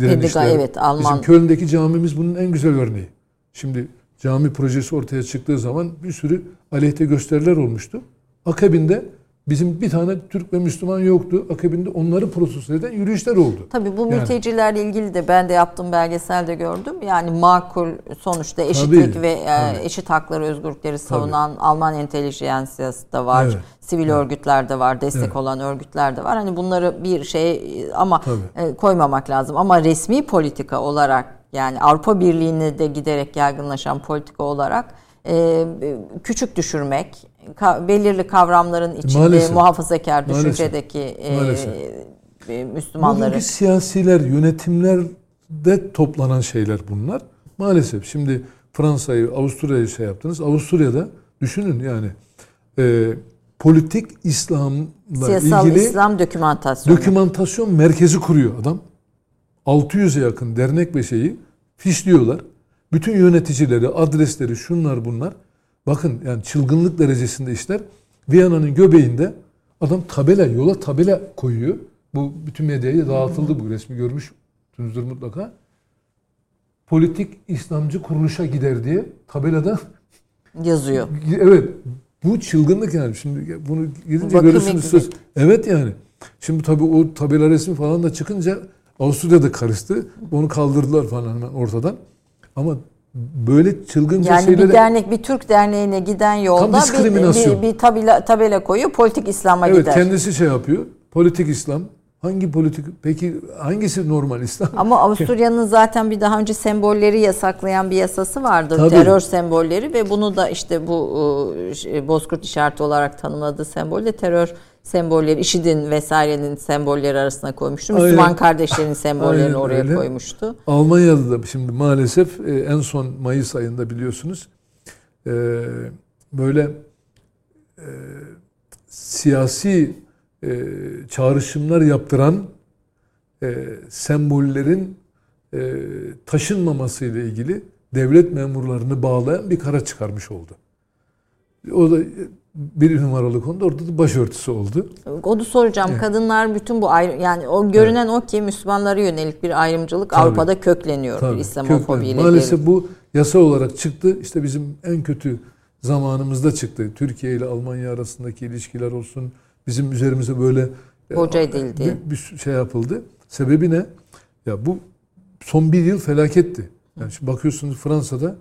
direnişler. Pediga, evet, Alman. Bizim Köln'deki camimiz bunun en güzel örneği. Şimdi cami projesi ortaya çıktığı zaman bir sürü aleyhte gösteriler olmuştu. Akabinde bizim bir tane Türk ve Müslüman yoktu. Akabinde onları protesto eden yürüyüşler oldu. Tabii bu Yani. mültecilerle ilgili de ben de yaptığım belgeselde gördüm. Yani makul sonuçta eşitlik Tabii, ve e, tabii. eşit hakları, özgürlükleri savunan Alman entelijensiyası da var. Evet. Sivil örgütler de var, destek Evet. olan örgütler de var. Hani bunları bir şey ama Tabii. e, koymamak lazım. Ama resmi politika olarak yani Avrupa Birliği'ne de giderek yaygınlaşan politika olarak e, küçük düşürmek, ka- belirli kavramların içinde Maalesef. muhafazakar Maalesef. düşüncedeki e, Maalesef. e, Müslümanları. Bugünkü siyasiler, yönetimlerde toplanan şeyler bunlar. Maalesef şimdi Fransa'yı, Avusturya'yı şey yaptınız. Avusturya'da düşünün yani e, politik İslam'la Siyasal ilgili İslam dokümantasyonu. dokümantasyon merkezi kuruyor adam. 600'e yakın dernek ve şeyi fişliyorlar. Bütün yöneticileri, adresleri, şunlar bunlar. Bakın yani çılgınlık derecesinde işler. Viyana'nın göbeğinde adam tabela, yola tabela koyuyor. Bu bütün medyaya dağıtıldı bu resmi görmüşsünüzdür mutlaka. Politik İslamcı kuruluşa gider diye tabelada yazıyor. Evet. Bu çılgınlık yani. Şimdi bunu gidince görürsünüz. Söz. Evet yani. Şimdi tabii o tabela resmi falan da çıkınca Avusturya'da karıştı. Onu kaldırdılar falan hemen ortadan. Ama böyle çılgınca Yani şeylere... bir dernek, bir Türk derneğine giden yolda bir, bir, bir tabela, tabela koyuyor, politik İslam'a evet gider. kendisi şey yapıyor. Politik İslam. Hangi politik? Peki hangisi normal İslam? Ama Avusturya'nın zaten bir daha önce sembolleri yasaklayan bir yasası vardı. Tabii. Terör sembolleri ve bunu da işte bu e, şey, Bozkurt işareti olarak tanımladığı sembol de terör sembolleri, IŞİD'in vesairenin sembolleri arasına koymuştu. Aynen. Müslüman kardeşlerin sembollerini Aynen oraya öyle. koymuştu. Almanya'da da şimdi maalesef e, en son Mayıs ayında biliyorsunuz e, böyle e, siyasi çağrışımlar yaptıran sembollerin taşınmaması ile ilgili devlet memurlarını bağlayan bir karar çıkarmış oldu. O da bir numaralı konuda orada da başörtüsü oldu. Onu soracağım. Evet. Kadınlar bütün bu ayrı yani o görünen o ki Müslümanlara yönelik bir ayrımcılık Tabii. Avrupa'da kökleniyor. Tabii, bir İslamofobiyle. Maalesef bu yasa olarak çıktı. İşte bizim en kötü zamanımızda çıktı. Türkiye ile Almanya arasındaki ilişkiler olsun. Bizim üzerimize böyle e, Boca edildi. Bir, bir şey yapıldı. Sebebi ne? Ya bu son bir yıl felaketti. Yani şimdi bakıyorsunuz Fransa'da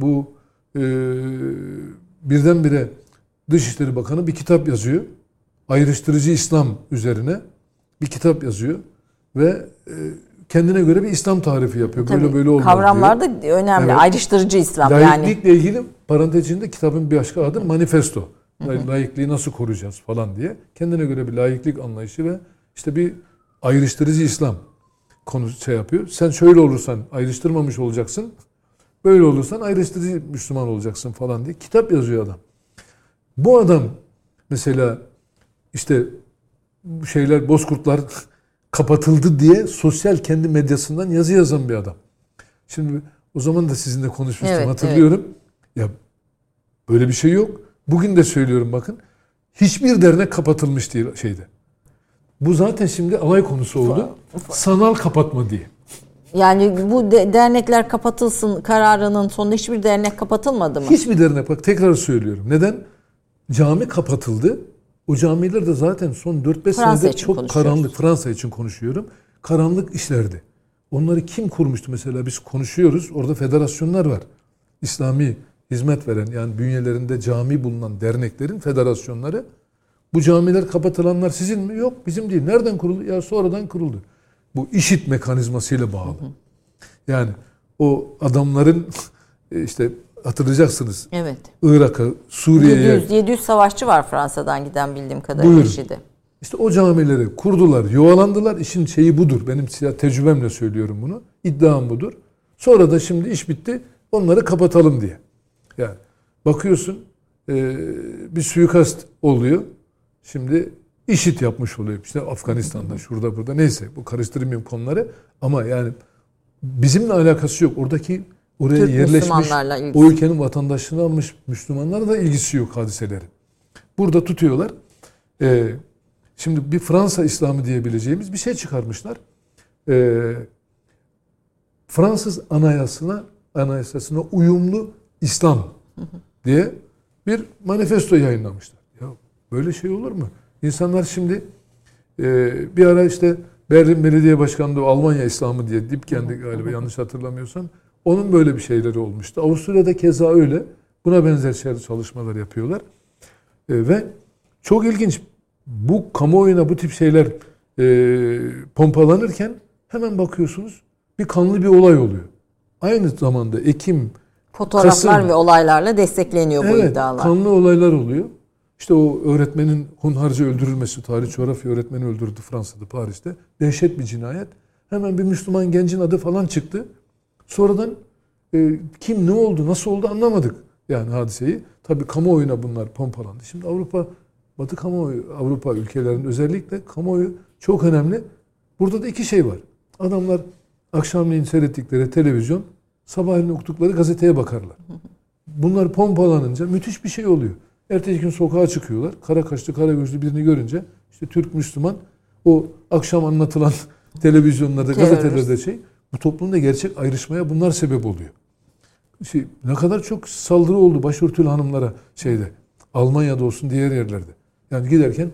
bu e, birdenbire Dışişleri Bakanı bir kitap yazıyor. Ayrıştırıcı İslam üzerine bir kitap yazıyor ve e, kendine göre bir İslam tarifi yapıyor. Tabii, böyle böyle olmaz Kavramlar diyor. da önemli. Evet. Ayrıştırıcı İslam yani. Laiklikle ilgili parantez içinde kitabın bir başka adı manifesto. Laikliği nasıl koruyacağız falan diye. Kendine göre bir laiklik anlayışı ve işte bir ayrıştırıcı İslam konu şey yapıyor. Sen şöyle olursan ayrıştırmamış olacaksın. Böyle olursan ayrıştırıcı Müslüman olacaksın falan diye kitap yazıyor adam. Bu adam mesela işte şeyler bozkurtlar kapatıldı diye sosyal kendi medyasından yazı yazan bir adam. Şimdi o zaman da sizinle konuşmuştum Evet, hatırlıyorum. Ya böyle bir şey yok. Bugün de söylüyorum bakın. Hiçbir dernek kapatılmış değil şeyde. Bu zaten şimdi alay konusu oldu. Sanal kapatma diye. Yani bu de- dernekler kapatılsın kararının sonunda hiçbir dernek kapatılmadı mı? Hiçbir dernek bak tekrar söylüyorum. Neden? Cami kapatıldı. O camiler de zaten son 4-5 Fransa senedir çok karanlık. Fransa için konuşuyorum. Karanlık işlerdi. Onları kim kurmuştu mesela? Biz konuşuyoruz. Orada federasyonlar var. İslami hizmet veren yani bünyelerinde cami bulunan derneklerin federasyonları. Bu camiler kapatılanlar sizin mi? Yok bizim değil. Nereden kuruldu? Ya sonradan kuruldu. Bu işit mekanizmasıyla bağlı. Yani o adamların işte hatırlayacaksınız Evet. Irak'a, Suriye'ye 700, 700 savaşçı var Fransa'dan giden bildiğim kadarıyla Buyurun. IŞİD'e. işte o camileri kurdular, yuvalandılar. İşin şeyi budur. Benim size tecrübemle söylüyorum bunu. İddiam budur. Sonra da şimdi iş bitti. Onları kapatalım diye. Yani bakıyorsun e, bir suikast oluyor. Şimdi işit yapmış oluyor. İşte Afganistan'da, şurada burada neyse. Bu karıştırmayayım konuları. Ama yani bizimle alakası yok. Oradaki oraya Türk yerleşmiş, o ülkenin vatandaşlığını almış Müslümanlarla da ilgisi yok hadiselerin. Burada tutuyorlar. Ee, şimdi bir Fransa İslamı diyebileceğimiz bir şey çıkarmışlar. Ee, Fransız anayasasına anayasasına uyumlu İslam diye bir manifesto yayınlamışlar. Ya böyle şey olur mu? İnsanlar şimdi e, bir ara işte Berlin Belediye Başkanlığı Almanya İslamı diye Dipken'de galiba yanlış hatırlamıyorsam onun böyle bir şeyleri olmuştu. Avusturya'da keza öyle. Buna benzer şeyler çalışmalar yapıyorlar. E, ve çok ilginç bu kamuoyuna bu tip şeyler e, pompalanırken hemen bakıyorsunuz bir kanlı bir olay oluyor. Aynı zamanda Ekim Fotoğraflar Kasım. ve olaylarla destekleniyor bu evet, iddialar. kanlı olaylar oluyor. İşte o öğretmenin hunharca öldürülmesi, tarih coğrafya öğretmeni öldürüldü Fransa'da, Paris'te. Dehşet bir cinayet. Hemen bir Müslüman gencin adı falan çıktı. Sonradan e, kim ne oldu, nasıl oldu anlamadık yani hadiseyi. Tabii kamuoyuna bunlar pompalandı. Şimdi Avrupa, Batı kamuoyu, Avrupa ülkelerinde özellikle kamuoyu çok önemli. Burada da iki şey var. Adamlar akşamleyin seyrettikleri televizyon, sabahleyin okudukları gazeteye bakarlar. Bunlar pompalanınca müthiş bir şey oluyor. Ertesi gün sokağa çıkıyorlar. Kara kaşlı, kara gözlü birini görünce işte Türk Müslüman o akşam anlatılan televizyonlarda, gazetelerde şey bu toplumda gerçek ayrışmaya bunlar sebep oluyor. Şey, ne kadar çok saldırı oldu başörtülü hanımlara şeyde. Almanya'da olsun diğer yerlerde. Yani giderken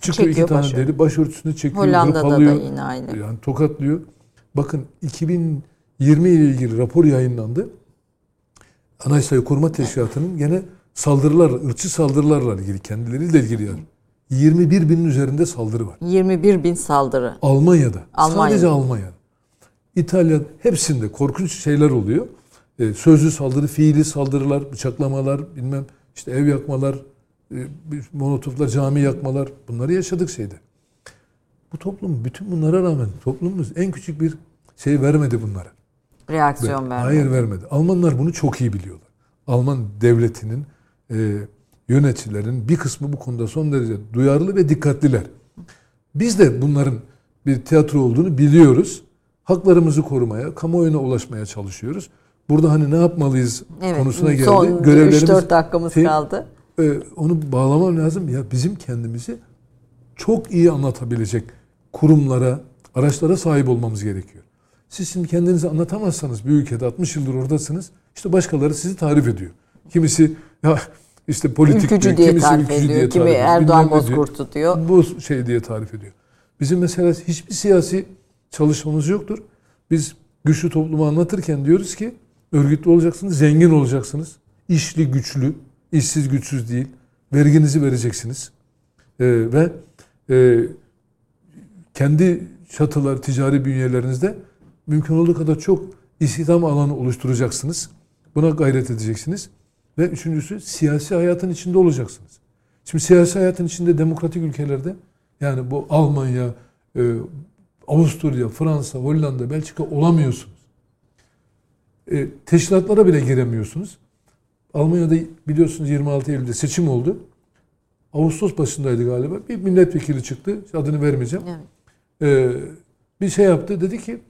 çıkıyor Çekiyor iki tane başörtü. deli başörtüsünü çekiyor, Hollanda'da da hırpalıyor. yine aynı. Yani tokatlıyor. Bakın 2020 ile ilgili rapor yayınlandı. Anayasayı Koruma Teşkilatı'nın gene saldırılar, ırkçı saldırılarla ilgili, kendileriyle ilgili yani. 21 binin üzerinde saldırı var. 21 bin saldırı. Almanya'da. Almanya'da. Sadece Almanya'da. İtalya hepsinde korkunç şeyler oluyor. Ee, sözlü saldırı, fiili saldırılar, bıçaklamalar, bilmem işte ev yakmalar, e, bir molotoflar, cami yakmalar bunları yaşadık şeyde. Bu toplum bütün bunlara rağmen toplumumuz en küçük bir şey vermedi bunlara. Reaksiyon Ve- vermedi. Hayır vermedi. Almanlar bunu çok iyi biliyorlar. Alman devletinin e, yöneticilerin bir kısmı bu konuda son derece duyarlı ve dikkatliler. Biz de bunların bir tiyatro olduğunu biliyoruz. Haklarımızı korumaya, kamuoyuna ulaşmaya çalışıyoruz. Burada hani ne yapmalıyız Evet. konusuna geldi. Son Görevlerimiz 3-4 dakikamız Şey- kaldı. e, onu bağlamam lazım. Ya bizim kendimizi çok iyi anlatabilecek kurumlara, araçlara sahip olmamız gerekiyor. Siz şimdi kendinizi anlatamazsanız bir ülkede 60 yıldır oradasınız. işte başkaları sizi tarif ediyor. Kimisi ya işte politik Ülkücü diyor, diye kimisi tarif ülkücü ediyor. diye Kimi tarif ediyor. Erdoğan. Bozkurt'u diyor. Bu şey diye tarif ediyor. Bizim mesela hiçbir siyasi çalışmamız yoktur. Biz güçlü toplumu anlatırken diyoruz ki örgütlü olacaksınız, zengin olacaksınız. işli, güçlü, işsiz, güçsüz değil. Verginizi vereceksiniz. Ee, ve e, kendi çatılar, ticari bünyelerinizde mümkün olduğu kadar çok istihdam alanı oluşturacaksınız. Buna gayret edeceksiniz. Ve üçüncüsü siyasi hayatın içinde olacaksınız. Şimdi siyasi hayatın içinde demokratik ülkelerde yani bu Almanya, e, Avusturya, Fransa, Hollanda, Belçika olamıyorsunuz. E, teşkilatlara bile giremiyorsunuz. Almanya'da biliyorsunuz 26 Eylül'de seçim oldu. Ağustos başındaydı galiba. Bir milletvekili çıktı. Adını vermeyeceğim. Evet. Ee, bir şey yaptı. Dedi ki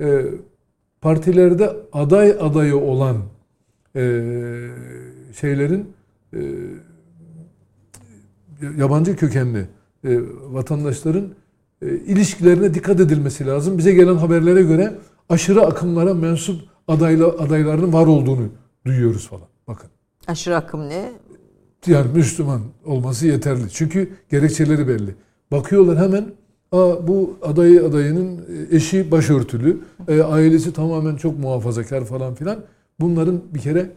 e, partilerde aday adayı olan e, şeylerin e, yabancı kökenli e, vatandaşların ilişkilerine dikkat edilmesi lazım. Bize gelen haberlere göre aşırı akımlara mensup adayla, adayların var olduğunu duyuyoruz falan. Bakın. Aşırı akım ne? Yani Müslüman olması yeterli. Çünkü gerekçeleri belli. Bakıyorlar hemen Aa, bu adayı adayının eşi başörtülü, e, ailesi tamamen çok muhafazakar falan filan. Bunların bir kere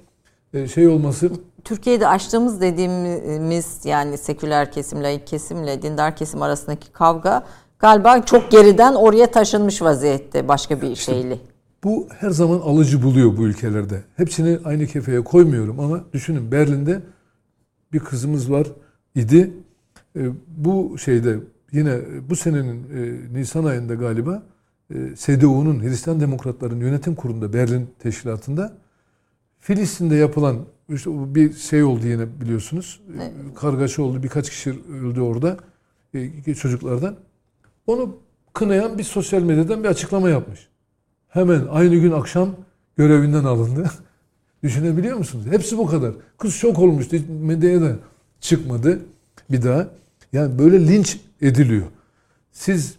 e, şey olması Türkiye'de açtığımız dediğimiz yani seküler kesim, laik kesimle dindar kesim arasındaki kavga galiba çok geriden oraya taşınmış vaziyette başka bir şeyli. Bu her zaman alıcı buluyor bu ülkelerde. Hepsini aynı kefeye koymuyorum ama düşünün Berlin'de bir kızımız var idi. E, bu şeyde yine bu senenin e, Nisan ayında galiba e, SDU'nun Hristiyan Demokratların Yönetim Kurulu'nda Berlin Teşkilatı'nda Filistin'de yapılan işte bir şey oldu yine biliyorsunuz. Evet. Kargaşa oldu. Birkaç kişi öldü orada. E, çocuklardan. Onu kınayan bir sosyal medyadan bir açıklama yapmış. Hemen aynı gün akşam görevinden alındı. Düşünebiliyor musunuz? Hepsi bu kadar. Kız şok olmuştu. Medyaya da çıkmadı bir daha. Yani böyle linç ediliyor. Siz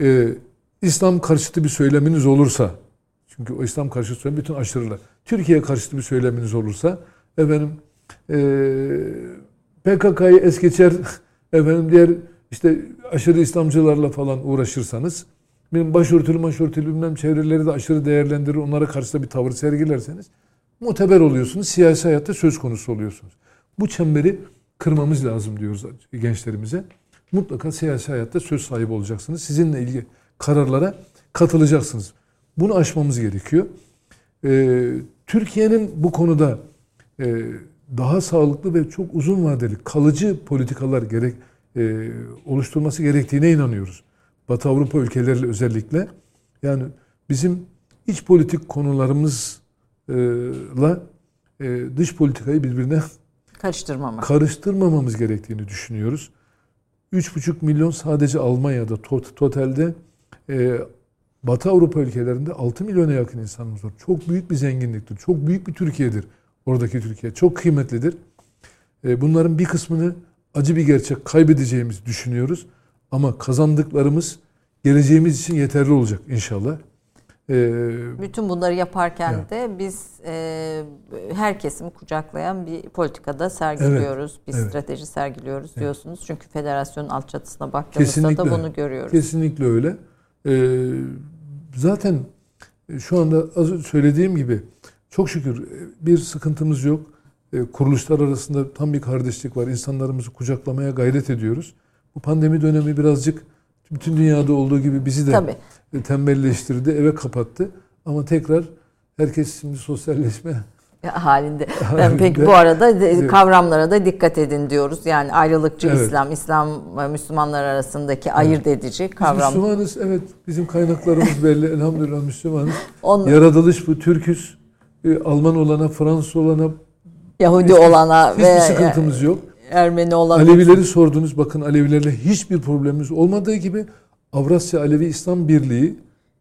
e, İslam karşıtı bir söyleminiz olursa çünkü o İslam karşıtı söylem bütün aşırılar. Türkiye karşıtı bir söyleminiz olursa efendim e, PKK'yı es geçer efendim diğer işte aşırı İslamcılarla falan uğraşırsanız benim başörtülü başörtülü bilmem çevreleri de aşırı değerlendirir onlara karşı da bir tavır sergilerseniz muteber oluyorsunuz. Siyasi hayatta söz konusu oluyorsunuz. Bu çemberi kırmamız lazım diyoruz gençlerimize. Mutlaka siyasi hayatta söz sahibi olacaksınız. Sizinle ilgili kararlara katılacaksınız. Bunu aşmamız gerekiyor. Ee, Türkiye'nin bu konuda e, daha sağlıklı ve çok uzun vadeli kalıcı politikalar gerek e, oluşturması gerektiğine inanıyoruz. Batı Avrupa ülkeleriyle özellikle. Yani bizim iç politik konularımızla e, dış politikayı birbirine karıştırmamak. karıştırmamamız gerektiğini düşünüyoruz. 3,5 milyon sadece Almanya'da totalde e, Batı Avrupa ülkelerinde 6 milyona yakın insanımız var. Çok büyük bir zenginliktir. Çok büyük bir Türkiye'dir. Oradaki Türkiye. Çok kıymetlidir. E, bunların bir kısmını acı bir gerçek kaybedeceğimizi düşünüyoruz. Ama kazandıklarımız geleceğimiz için yeterli olacak inşallah. Ee, Bütün bunları yaparken ya. de biz e, her kesimi kucaklayan bir politikada sergiliyoruz, evet, bir evet. strateji sergiliyoruz evet. diyorsunuz. Çünkü federasyonun alt çatısına baktığımızda Kesinlikle. da bunu görüyoruz. Kesinlikle öyle. Ee, zaten şu anda az söylediğim gibi çok şükür bir sıkıntımız yok. Ee, kuruluşlar arasında tam bir kardeşlik var. İnsanlarımızı kucaklamaya gayret ediyoruz. Bu pandemi dönemi birazcık bütün dünyada olduğu gibi bizi de Tabii. tembelleştirdi, eve kapattı. Ama tekrar herkes şimdi sosyalleşme halinde. Ben peki bu arada kavramlara da dikkat edin diyoruz. Yani ayrılıkçı evet. İslam, İslam Müslümanlar arasındaki evet. ayırt edici kavram. Biz Müslümanız evet. Bizim kaynaklarımız belli. Elhamdülillah Müslümanız. Onu, Yaratılış bu. Türküz. E, Alman olana, Fransız olana, Yahudi hiçbir, olana hiçbir ve sıkıntımız yok. Ermeni olan. Alevileri sordunuz. Bakın Alevilerle hiçbir problemimiz olmadığı gibi Avrasya Alevi İslam Birliği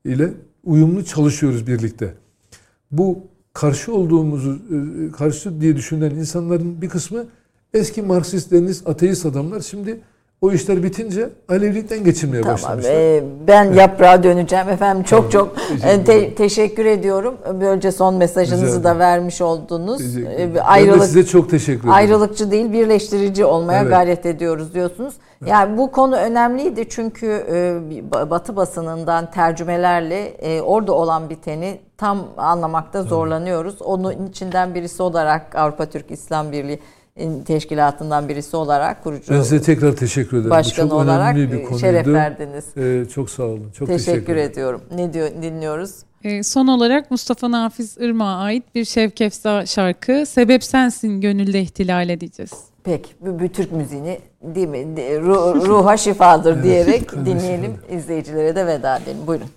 ile uyumlu çalışıyoruz birlikte. Bu karşı olduğumuzu, e, karşı diye düşünen insanların bir kısmı eski Marksist, Leninist, ateist adamlar. Şimdi o işler bitince Alevilikten geçirmeye tamam, başlamışlar. E, ben evet. yaprağa döneceğim efendim. Çok tamam, çok teşekkür, te- teşekkür ediyorum. Böylece son mesajınızı da vermiş oldunuz. E, ayrılık, ben de size çok teşekkür ederim. Ayrılıkçı değil birleştirici olmaya evet. gayret ediyoruz diyorsunuz. Evet. Yani bu konu önemliydi çünkü e, Batı basınından tercümelerle e, orada olan biteni tam anlamakta zorlanıyoruz. Onun içinden birisi olarak Avrupa Türk İslam Birliği teşkilatından birisi olarak kurucu. Ben size tekrar teşekkür ederim. Başkanı çok olarak bir konuydu. şeref verdiniz. Ee, çok sağ olun. Çok teşekkür, teşekkür ediyorum. Ne diyor dinliyoruz? Ee, son olarak Mustafa Nafiz Irmak'a ait bir Şevkefza şarkı Sebep Sensin Gönülde ihtilal edeceğiz. Peki bu, bu Türk müziğini değil mi? Ruh, ruha şifadır evet, diyerek dinleyelim. izleyicilere de veda edelim. Buyurun.